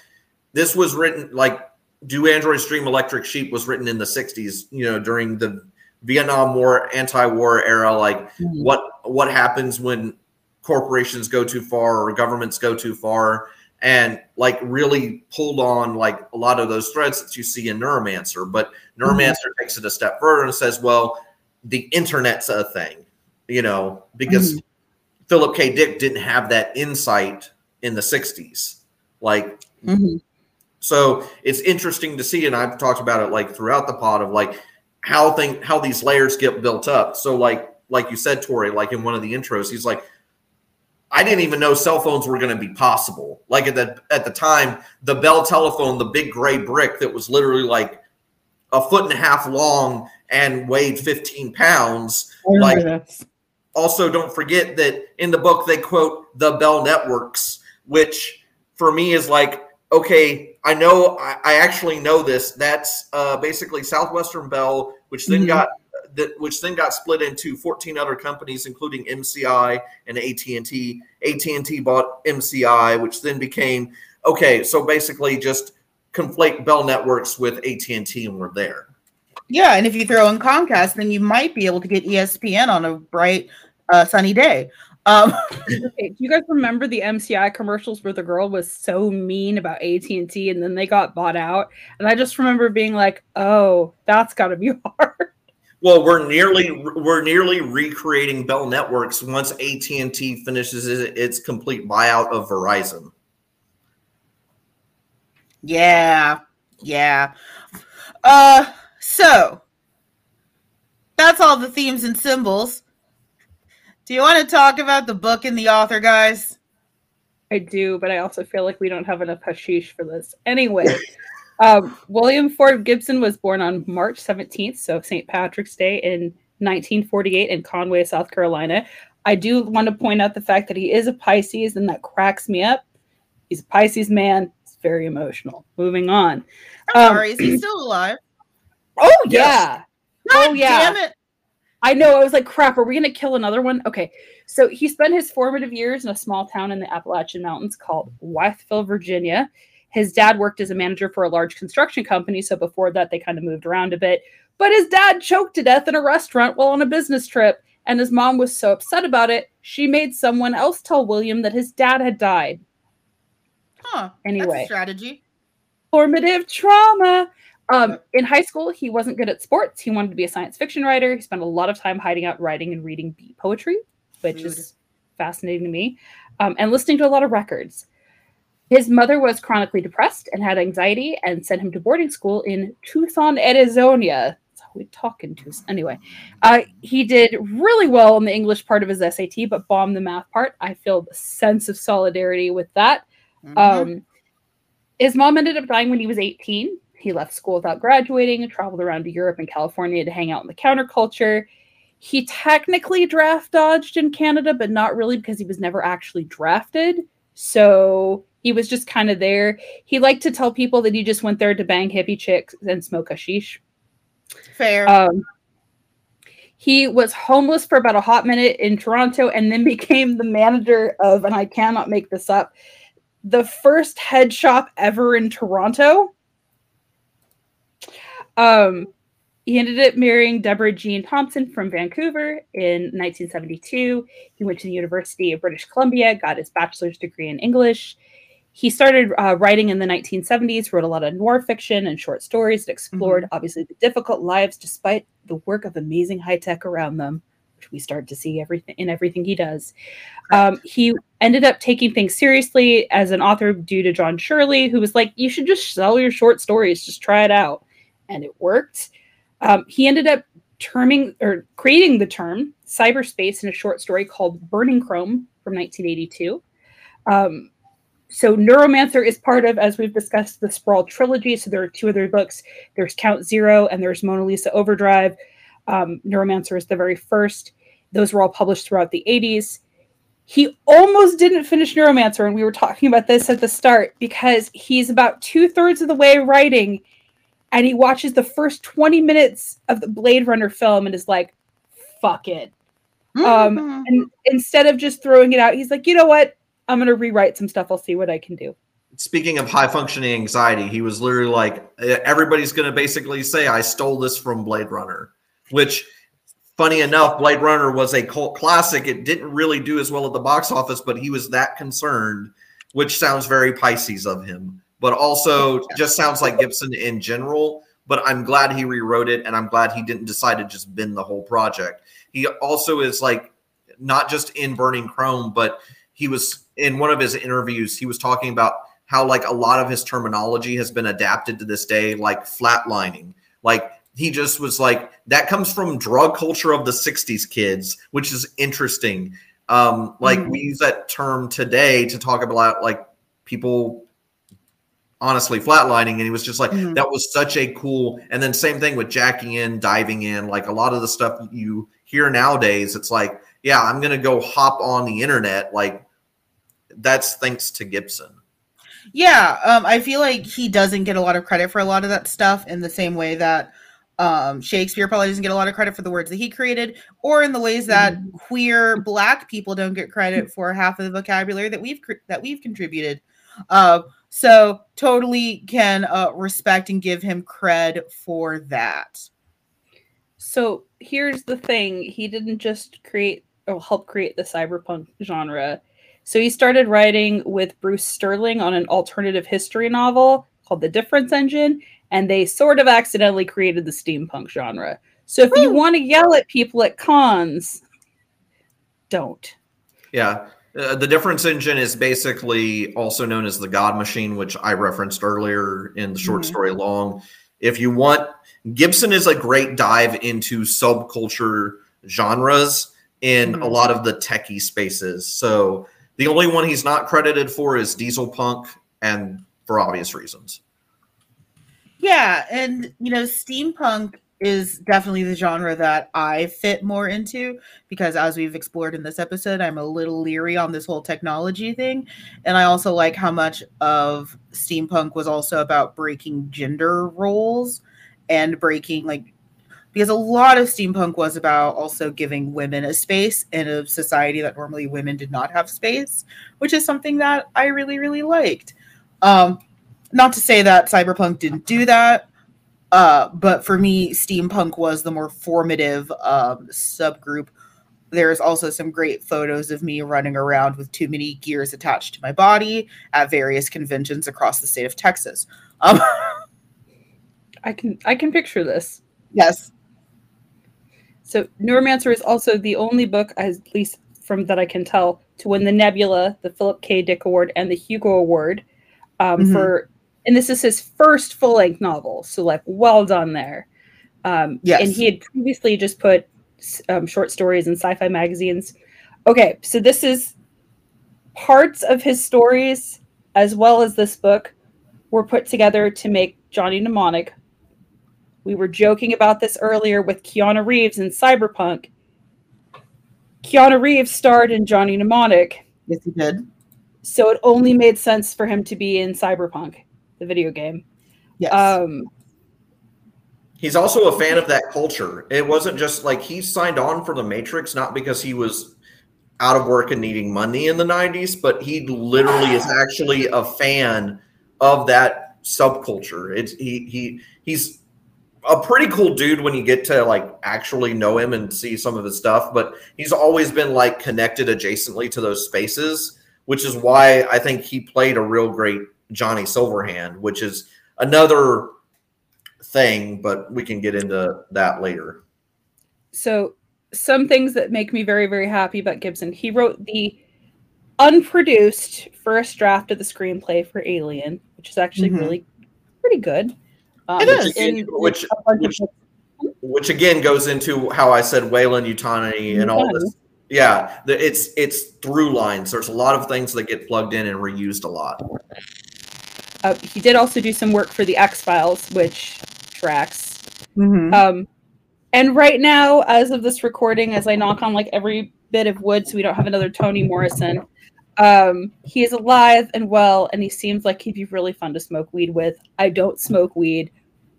this was written like do androids dream electric sheep was written in the 60s you know during the vietnam war anti-war era like mm-hmm. what what happens when corporations go too far or governments go too far and like really pulled on like a lot of those threads that you see in neuromancer but neuromancer mm-hmm. takes it a step further and says well the internet's a thing you know because mm-hmm. philip k dick didn't have that insight in the 60s like mm-hmm. So it's interesting to see, and I've talked about it like throughout the pod of like how thing how these layers get built up. So like like you said, Tori, like in one of the intros, he's like, I didn't even know cell phones were going to be possible. Like at the at the time, the Bell telephone, the big gray brick that was literally like a foot and a half long and weighed 15 pounds. Like also don't forget that in the book they quote the Bell networks, which for me is like, okay, I know, I, I actually know this. That's uh, basically Southwestern Bell, which then mm-hmm. got that which then got split into 14 other companies, including MCI and AT&T. AT&T bought MCI, which then became okay. So basically, just conflate Bell networks with AT&T, and we're there. Yeah, and if you throw in Comcast, then you might be able to get ESPN on a bright, uh, sunny day. Um, (laughs) okay, do you guys remember the MCI commercials where the girl was so mean about AT and T, and then they got bought out? And I just remember being like, "Oh, that's got to be (laughs) hard." Well, we're nearly we're nearly recreating Bell Networks once AT and T finishes its complete buyout of Verizon. Yeah, yeah. Uh, so that's all the themes and symbols. Do you want to talk about the book and the author, guys? I do, but I also feel like we don't have enough hashish for this. Anyway, (laughs) um, William Ford Gibson was born on March 17th, so St. Patrick's Day in 1948 in Conway, South Carolina. I do want to point out the fact that he is a Pisces, and that cracks me up. He's a Pisces man. It's very emotional. Moving on. I'm um, sorry, is he still alive? (clears throat) Oh yeah. God oh yeah. Damn it. I know. I was like, crap, are we going to kill another one? Okay. So he spent his formative years in a small town in the Appalachian Mountains called Wytheville, Virginia. His dad worked as a manager for a large construction company. So before that, they kind of moved around a bit. But his dad choked to death in a restaurant while on a business trip. And his mom was so upset about it, she made someone else tell William that his dad had died. Huh. Anyway. strategy. Formative trauma. Um, in high school, he wasn't good at sports. He wanted to be a science fiction writer. He spent a lot of time hiding out, writing, and reading beat poetry, which Rude. is fascinating to me, um, and listening to a lot of records. His mother was chronically depressed and had anxiety and sent him to boarding school in Tucson, Arizona. That's how we talking to us. Anyway, uh, he did really well in the English part of his SAT, but bombed the math part. I feel a sense of solidarity with that. Mhm. Um, his mom ended up dying when he was 18. He left school without graduating and traveled around to Europe and California to hang out in the counterculture. He technically draft dodged in Canada, but not really because he was never actually drafted. So he was just kind of there. He liked to tell people that he just went there to bang hippie chicks and smoke hashish. Fair. Um, he was homeless for about a hot minute in Toronto and then (laughs) became the manager of, and I cannot make this up, the first head shop ever in Toronto. Um, he ended up marrying Deborah Jean Thompson from Vancouver in 1972. He went to the University of British Columbia, got his bachelor's degree in English. He started uh, writing in the 1970s, wrote a lot of noir fiction and short stories that explored obviously the difficult lives despite the work of amazing high tech around them, which we start to see everything in everything he does. Um, he ended up taking things seriously as an author due to John Shirley, who was like, "You should just sell your short stories, just try it out," and it worked. Um, he ended up terming or creating the term cyberspace in a short story called Burning Chrome from 1982. Um, so Neuromancer is part of, as we've discussed, the Sprawl trilogy. So there are two other books. There's Count Zero and there's Mona Lisa Overdrive. Um, Neuromancer is the very first. Those were all published throughout the 80s. He almost didn't finish Neuromancer, and we were talking about this at the start because he's about two thirds of the way writing, and he watches the first 20 minutes of the Blade Runner film and is like, fuck it. Um, Mhm. and instead of just throwing it out, he's like, you know what? I'm going to rewrite some stuff. I'll see what I can do. Speaking of high functioning anxiety, he was literally like, "Eh, everybody's going to basically say, I stole this from Blade Runner, which, funny enough, Blade Runner was a cult classic. It didn't really do as well at the box office, but he was that concerned, which sounds very Pisces of him, but also just sounds like Gibson in general. But I'm glad he rewrote it, and I'm glad he didn't decide to just bin the whole project. He also is like, not just in Burning Chrome, but he was in one of his interviews, he was talking about how like a lot of his terminology has been adapted to this day, like flatlining. Like he just was like that comes from drug culture of the 60s kids, which is interesting. Um, like Mhm. we use that term today to talk about like people honestly flatlining and he was just like Mhm. that was such a cool and then same thing with jacking in diving in like a lot of the stuff you hear nowadays it's like yeah i'm gonna go hop on the internet like that's thanks to gibson Yeah, um, I feel like he doesn't get a lot of credit for a lot of that stuff in the same way that um, Shakespeare probably doesn't get a lot of credit for the words that he created, or in the ways that queer Black people don't get credit for half of the vocabulary that we've cr- that we've contributed. Uh, so totally can uh, respect and give him cred for that. So here's the thing he didn't just create or help create the cyberpunk genre. So he started writing with Bruce Sterling on an alternative history novel called The Difference Engine, and they sort of accidentally created the steampunk genre. So if you want to yell at people at cons, don't. Yeah. Uh, the difference engine is basically also known as the God Machine, which I referenced earlier in the short Mhm. story long. If you want, Gibson is a great dive into subculture genres in a Mhm. lot of the techie spaces. So the only one he's not credited for is Diesel Punk, and for obvious reasons. Yeah, and you know, steampunk is definitely the genre that I fit more into because as we've explored in this episode, I'm a little leery on this whole technology thing. And I also like how much of steampunk was also about breaking gender roles and breaking like because a lot of steampunk was about also giving women a space in a society that normally women did not have space, which is something that I really, really liked. Um, not to say that cyberpunk didn't do that, uh, but for me, steampunk was the more formative um, subgroup. There's also some great photos of me running around with too many gears attached to my body at various conventions across the state of Texas. Um, (laughs) I can I can picture this. yes. So Neuromancer is also the only book, at least from that I can tell, to win the Nebula, the Philip K. Dick Award, and the Hugo Award um, Mhm. for. And this is his first full length novel, so like well done there. Um, Yes. And he had previously just put um, short stories in sci-fi magazines. Okay, so this is parts of his stories as well as this book were put together to make Johnny Mnemonic. We were joking about this earlier with Keanu Reeves in Cyberpunk. Keanu Reeves starred in Johnny Mnemonic, Yes, he did. so it only made sense for him to be in Cyberpunk, the video game. Yes. Um, He's also a fan of that culture. It wasn't just like he signed on for the Matrix, not because he was out of work and needing money in the 90s, but he literally is actually a fan of that subculture. It's he he he's a pretty cool dude when you get to like actually know him and see some of his stuff, but he's always been like connected adjacently to those spaces, which is why I think he played a real great Johnny Silverhand, which is another thing, but we can get into that later. so some things that make me very very happy about gibson he wrote the unproduced first draft of the screenplay for alien which is actually Mhm. really pretty good um, It is. in- Which- a bunch of which- Which again goes into how I said Weyland-Yutani and all this. Yeah, the, it's it's through lines. There's a lot of things that get plugged in and reused a lot. uh, he did also do some work for the x files which tracks Mhm. um, and right now as of this recording as i knock on like every bit of wood so we don't have another toni morrison um, he is alive and well and he seems like he'd be really fun to smoke weed with i don't smoke weed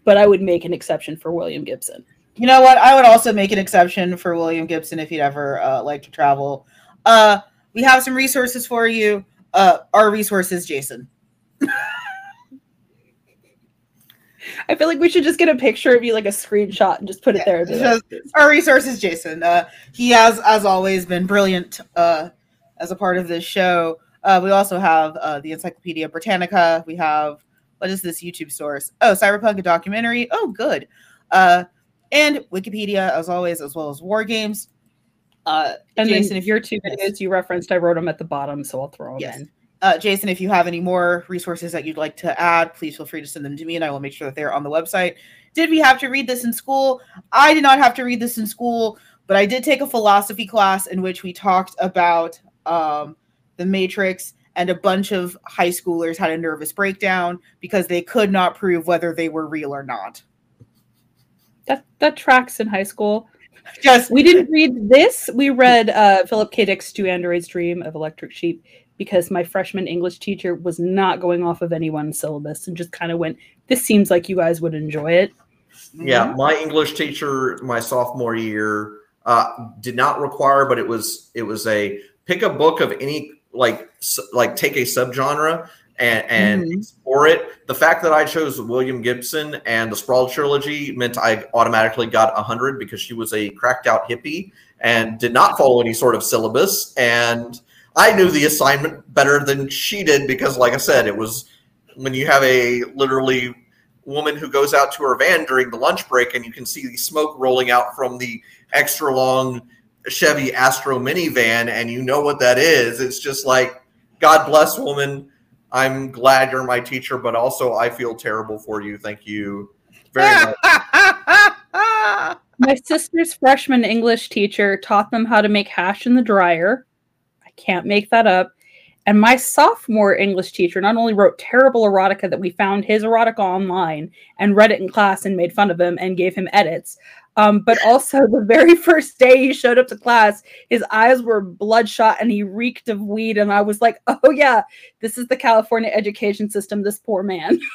but i would make an exception for william gibson You know what? I would also make an exception for William Gibson if he'd ever uh, like to travel. Uh, we have some resources for you. Uh, our resources, Jason. (laughs) i feel like we should just get a picture of you like a screenshot and just put it there like, Our resources, Jason. Uh, he has, as always, been brilliant uh, as a part of this show. Uh, we also have uh, the Encyclopedia Britannica. We have what is this YouTube source? Oh, Cyberpunk a documentary. Oh, good. Uh, and Wikipedia, as always, as well as War Games. Uh, and Jason, then if your two yes. videos you referenced i wrote them at the bottom so i'll throw them Yes. in Uh, Jason, if you have any more resources that you'd like to add, please feel free to send them to me and I will make sure that they're on the website. Did we have to read this in school? I did not have to read this in school, but I did take a philosophy class in which we talked about um, the Matrix, and a bunch of high schoolers had a nervous breakdown because they could not prove whether they were real or not. that that tracks in high school Just We didn't read this. We read uh, Philip K. Dick's "To Android's Dream" of Electric Sheep because my freshman English teacher was not going off of anyone's syllabus and just kind of went, "This seems like you guys would enjoy it." Yeah, my English teacher, my sophomore year, uh, did not require, but it was it was a pick a book of any like like take a subgenre and and Mhm. explore it. The fact that I chose William Gibson and the Sprawl trilogy meant I automatically got a hundred because she was a cracked out hippie and did not follow any sort of syllabus. And I knew the assignment better than she did because, like I said, it was when you have a literally woman who goes out to her van during the lunch break and you can see the smoke rolling out from the extra long Chevy Astro minivan and you know what that is. It's just like, God bless woman. I'm glad you're my teacher, but also I feel terrible for you. Thank you very much. (laughs) My sister's freshman English teacher taught them how to make hash in the dryer. I can't make that up. And my sophomore English teacher not only wrote terrible erotica that we found his erotica online and read it in class and made fun of him and gave him edits, um, but also the very (laughs) first day he showed up to class, his eyes were bloodshot and he reeked of weed. And I was like, (laughs) oh, yeah, this is the California education system, this poor man. (laughs)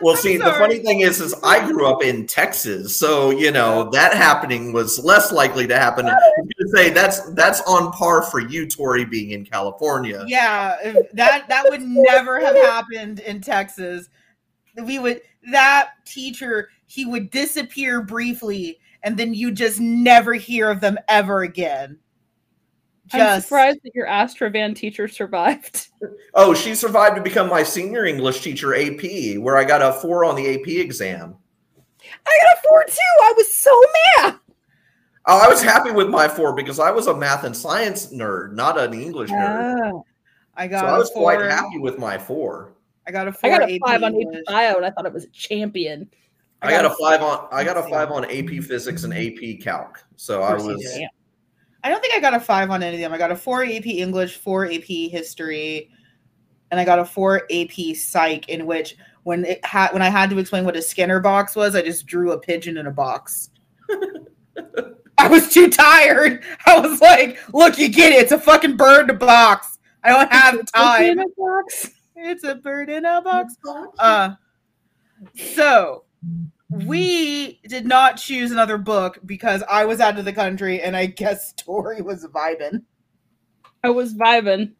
Well, I'm see, the funny thing is, is I grew up in Texas, so you know that happening was less likely to happen. I was gonna say that's that's on par for you, Tori, being in California. Yeah, that that would never have happened in Texas. We would that teacher he would disappear briefly, and then you just never hear of them ever again. I'm surprised that your Astrovan teacher survived. (laughs) Oh, she survived to become my senior English teacher, AP, where I got a four on the AP exam. I got a four too. I was so mad. Oh, I was happy with my four because I was a math and science nerd, not an English nerd. Oh. I got. So got I a was quite happy with my four. I got a four. I got a AP five on AP Bio, and I thought it was a champion. I got a five on I got a five on AP Physics and AP Calc. So I Of course you was. I don't think I got a five on any of them. I got a four AP English, four AP History, and I got a four AP Psych. In which, when it had when I had to explain what a Skinner box was, I just drew a pigeon in a box. (laughs) I was too tired. I was like, "Look, you get it. It's a fucking bird in a box. I don't have time. a box. It's a bird in a box." Uh, so Mm-hmm. we did not choose another book because I was out of the country and I guess (laughs) Tori was vibing. I was vibing.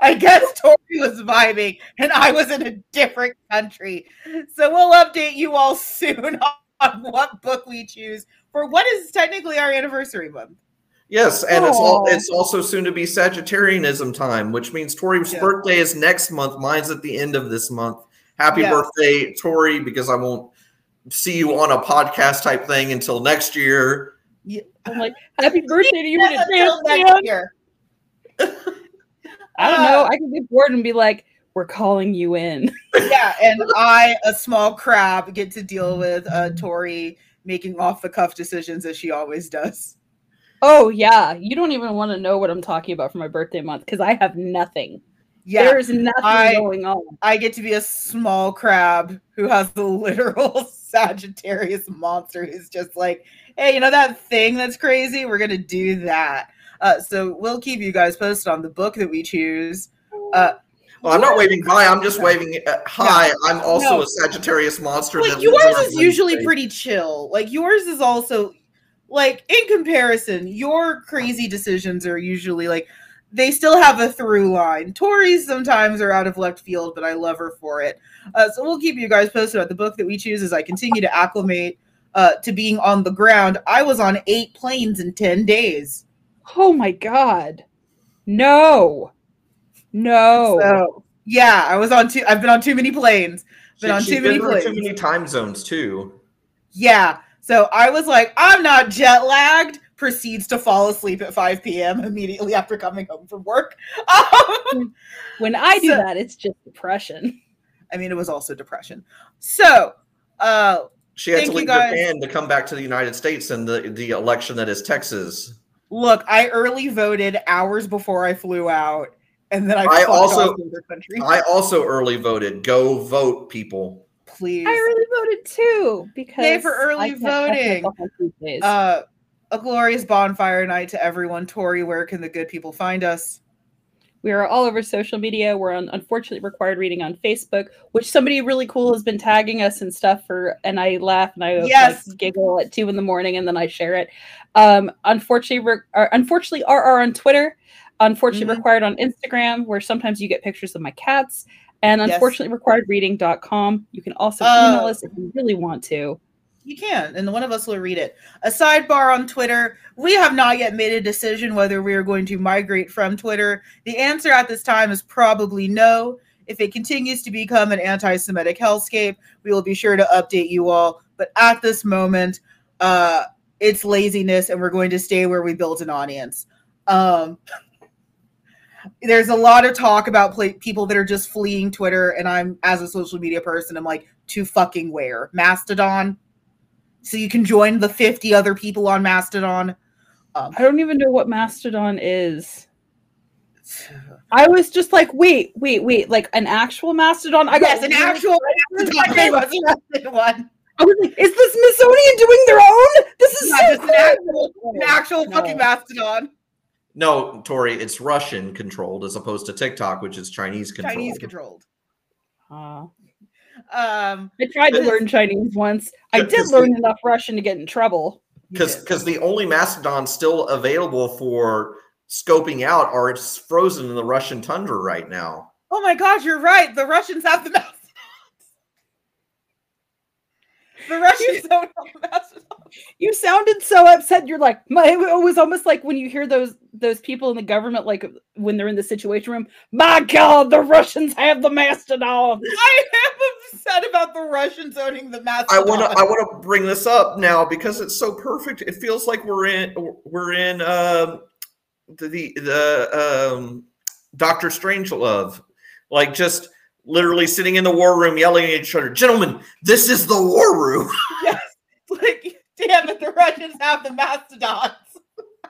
I guess Tori was vibing and I was in a different country. So we'll update you all (laughs) soon on what book we choose for what is technically our anniversary month. Yes, and it's all it's also soon to be Sagittarianism time, which means Tori's Yeah. birthday is next month. Mine's at the end of this month. Happy Yes. birthday, Tori, because I won't see you on a podcast type thing until next year. I'm like, happy birthday to you in Until advance, next man. year. (laughs) I don't Uh, know. I could get bored and be like, we're calling you in. (laughs) yeah, and I, a small crab, get to deal with uh, Tori making off the cuff decisions as she always does. Oh yeah, you don't even want to know what I'm talking about for my birthday month because I have nothing. Yeah, There's nothing I- going on. I get to be a small crab who has the literal (laughs) Sagittarius monster who's just like, hey, you know that thing that's crazy? We're gonna do that. Uh, so we'll keep you guys posted on the book that we choose. Uh, Well, I'm not waving bye. I'm just waving uh, hi. I'm also No. a Sagittarius monster. like yours is usually pretty chill. Like yours is also like in comparison, your crazy decisions are usually like they still have a through line. Tori's sometimes are out of left field, but I love her for it. Uh, so we'll keep you guys posted about the book that we choose as I continue to acclimate uh, to being on the ground. I was on eight planes in ten days. Oh my god. No. No. So yeah, I was on two. I've been on too many planes. Been on too many been planes. Too many time zones too. Yeah. So I was like, I'm not jet lagged. Proceeds to fall asleep at 5 p.m. immediately after coming home from work. Um, (laughs) when I do So- that, it's just depression. I mean, it was also depression. So, uh, She had Thank to you, leave guys. Japan to come back to the United States in the the election that is Texas. look, I early voted hours before I flew out, and then I, I also- off to the country. I also early voted. Go vote, people. Please, I really voted too because Yay for early I voting. myself on Tuesdays. uh, a glorious bonfire night to everyone. Tori, where can the good people find us? We are all over social media. We're on unfortunately required reading on Facebook, which somebody really cool has been tagging us and stuff for, and I laugh and I Yes. like, giggle at two in the morning and then I share it. Um, unfortunately, re- or, unfortunately, RR on Twitter, unfortunately Mhm. required on Instagram, where sometimes you get pictures of my cats, and Yes. unfortunately required reading.com. You can also Oh. email us if you really want to. You can, and one of us will read it. A sidebar on Twitter. We have not yet made a decision whether we are going to migrate from Twitter. The answer at this time is probably no. If it continues to become an anti Semitic hellscape, we will be sure to update you all. But at this moment, uh, it's laziness, and we're going to stay where we built an audience. Um, there's a lot of talk about people that are just fleeing Twitter, and I'm, as a social media person, I'm like, to fucking where? Mastodon? So you can join the 50 other people on Mastodon. Um, I don't even know what Mastodon is. (sighs) I was just like, wait, wait, wait, like an actual Mastodon? I yes, got an really actual excited. Mastodon (laughs) was one. I was like, is the Smithsonian doing their own? This is Yeah, so just an actual, an actual No. fucking Mastodon. No, Tori, it's Russian controlled as opposed to TikTok, which is Chinese controlled. Chinese controlled. Uh, Um, I tried to learn Chinese once. I did learn the- enough Russian to get in trouble. because because the only mastodons still available for scoping out are it's frozen in the Russian tundra right now. oh my gosh, you're right. The Russians have the (laughs) mastodons. The Russians don't have the mastodons. You sounded so upset. You're like, my, it was almost like when you hear those those people in the government, like when they're in the situation room. My God, the Russians have the mastodon. I am upset about the Russians owning the mastodon. I mastodon. want to I want to bring this up now because it's so perfect. It feels like we're in we're in um, the the, the um, Doctor Strangelove, like just literally sitting in the war room yelling at each other, "Gentlemen, this is the war room." (laughs) Yes. Like, damn it, the Russians have the mastodons.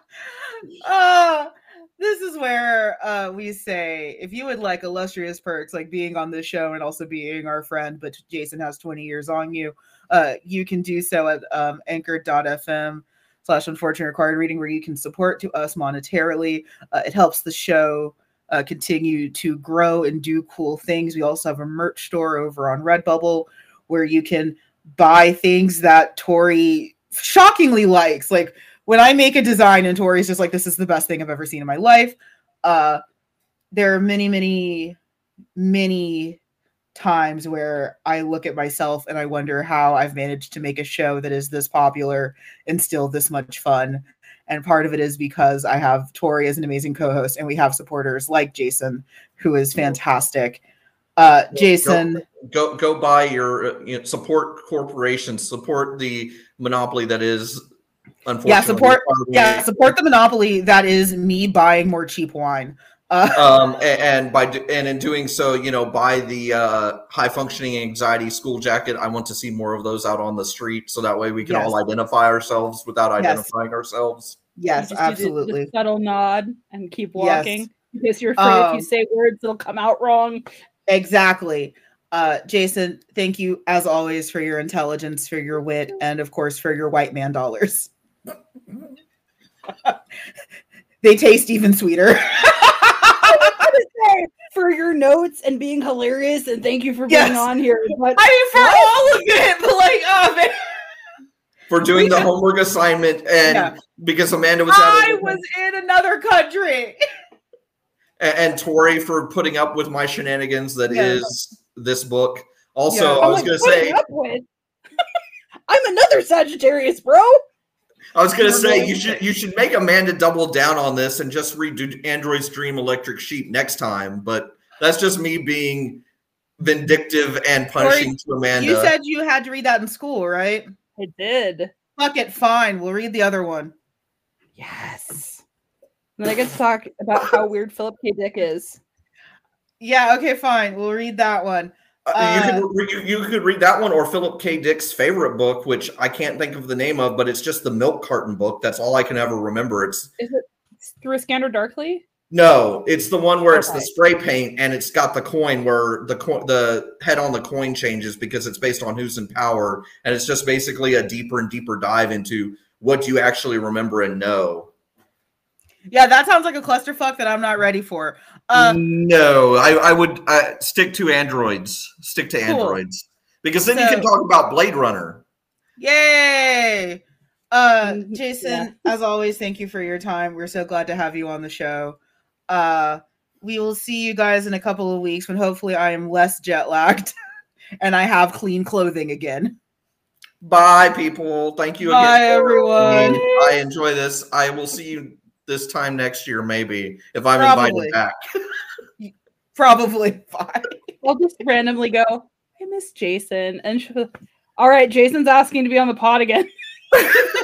(laughs) uh, this is where uh, we say if you would like illustrious perks like being on this show and also being our friend, but Jason has 20 years on you, uh, you can do so at um, anchor.fm slash unfortunate required reading where you can support to us monetarily. Uh, it helps the show uh, continue to grow and do cool things. We also have a merch store over on Redbubble where you can buy things that Tori shockingly likes. Like when I make a design and Tori's just like, this is the best thing I've ever seen in my life. Uh, there are many, many, many times where I look at myself and I wonder how I've managed to make a show that is this popular and still this much fun. And part of it is because I have Tori as an amazing co-host, and we have supporters like Jason, who is fantastic. Uh, Jason, go go buy your uh, you know, support corporations, support the monopoly that is. Unfortunately, Yeah, support- yeah, support the monopoly that is me buying more cheap wine. Uh, (laughs) um, a- and, by and in doing so, you know, buy the uh, high functioning anxiety school jacket. I want to see more of those out on the street, so that way we can Yes. all identify ourselves without Yes. identifying ourselves. yes, just do the- absolutely. Subtle nod and keep Yes. walking. Because you're afraid if Um, you say words, it'll come out wrong. Exactly. Uh, Jason, thank you as always for your intelligence, for your wit, and of course for your white man dollars. (laughs) they taste even sweeter. (laughs) for your notes and being hilarious, and thank you for being Yes. on here. But (laughs) I mean, for all of it, but like, oh man, For (laughs) doing the We- homework assignment, and Yeah. because Amanda was out, I of- was in another country. and, and Tori for putting up with my shenanigans. That is Yes. this book. Also, Yeah. I was like, going to say, up with?" (laughs) I'm another Sagittarius, bro. I was going to say you should you should make Amanda double down on this and just redo Android's Dream Electric Sheep next time. But that's just me being vindictive and punishing to Amanda. You said you had to read that in school, right? I did. Fuck it, fine. We'll read the other one. Yes. And then I get to talk about how weird Philip K. Dick is. Yeah, okay, fine. We'll read that one. Uh, you, Uh, could, you, you could read that one or Philip K. Dick's favorite book, which I can't think of the name of, but it's just the milk carton book. That's all I can ever remember. It's Is it through a scanner darkly? no, it's the one where it's the spray paint and it's got the coin where the co- the head on the coin changes because it's based on who's in power, and it's just basically a deeper and deeper dive into what you actually remember and know. Yeah, that sounds like a clusterfuck that I'm not ready for. Uh, no, I, I would uh, stick to androids. Stick to Cool. androids because then you can talk about Blade Runner. Yay! Uh, Mm, Jason, (laughs) as always, thank you for your time. We're so glad to have you on the show. Uh, we will see you guys in a couple of weeks when hopefully I am less jet lagged (laughs) and I have clean clothing again. Bye, people. Thank you Bye, again. for everyone. I enjoy this. I will see you this time next year, maybe if I'm Probably. invited back. (laughs) Probably. (laughs) Bye. I'll just randomly go, I miss Jason. And she'll, all right, Jason's asking to be on the pod again. (laughs)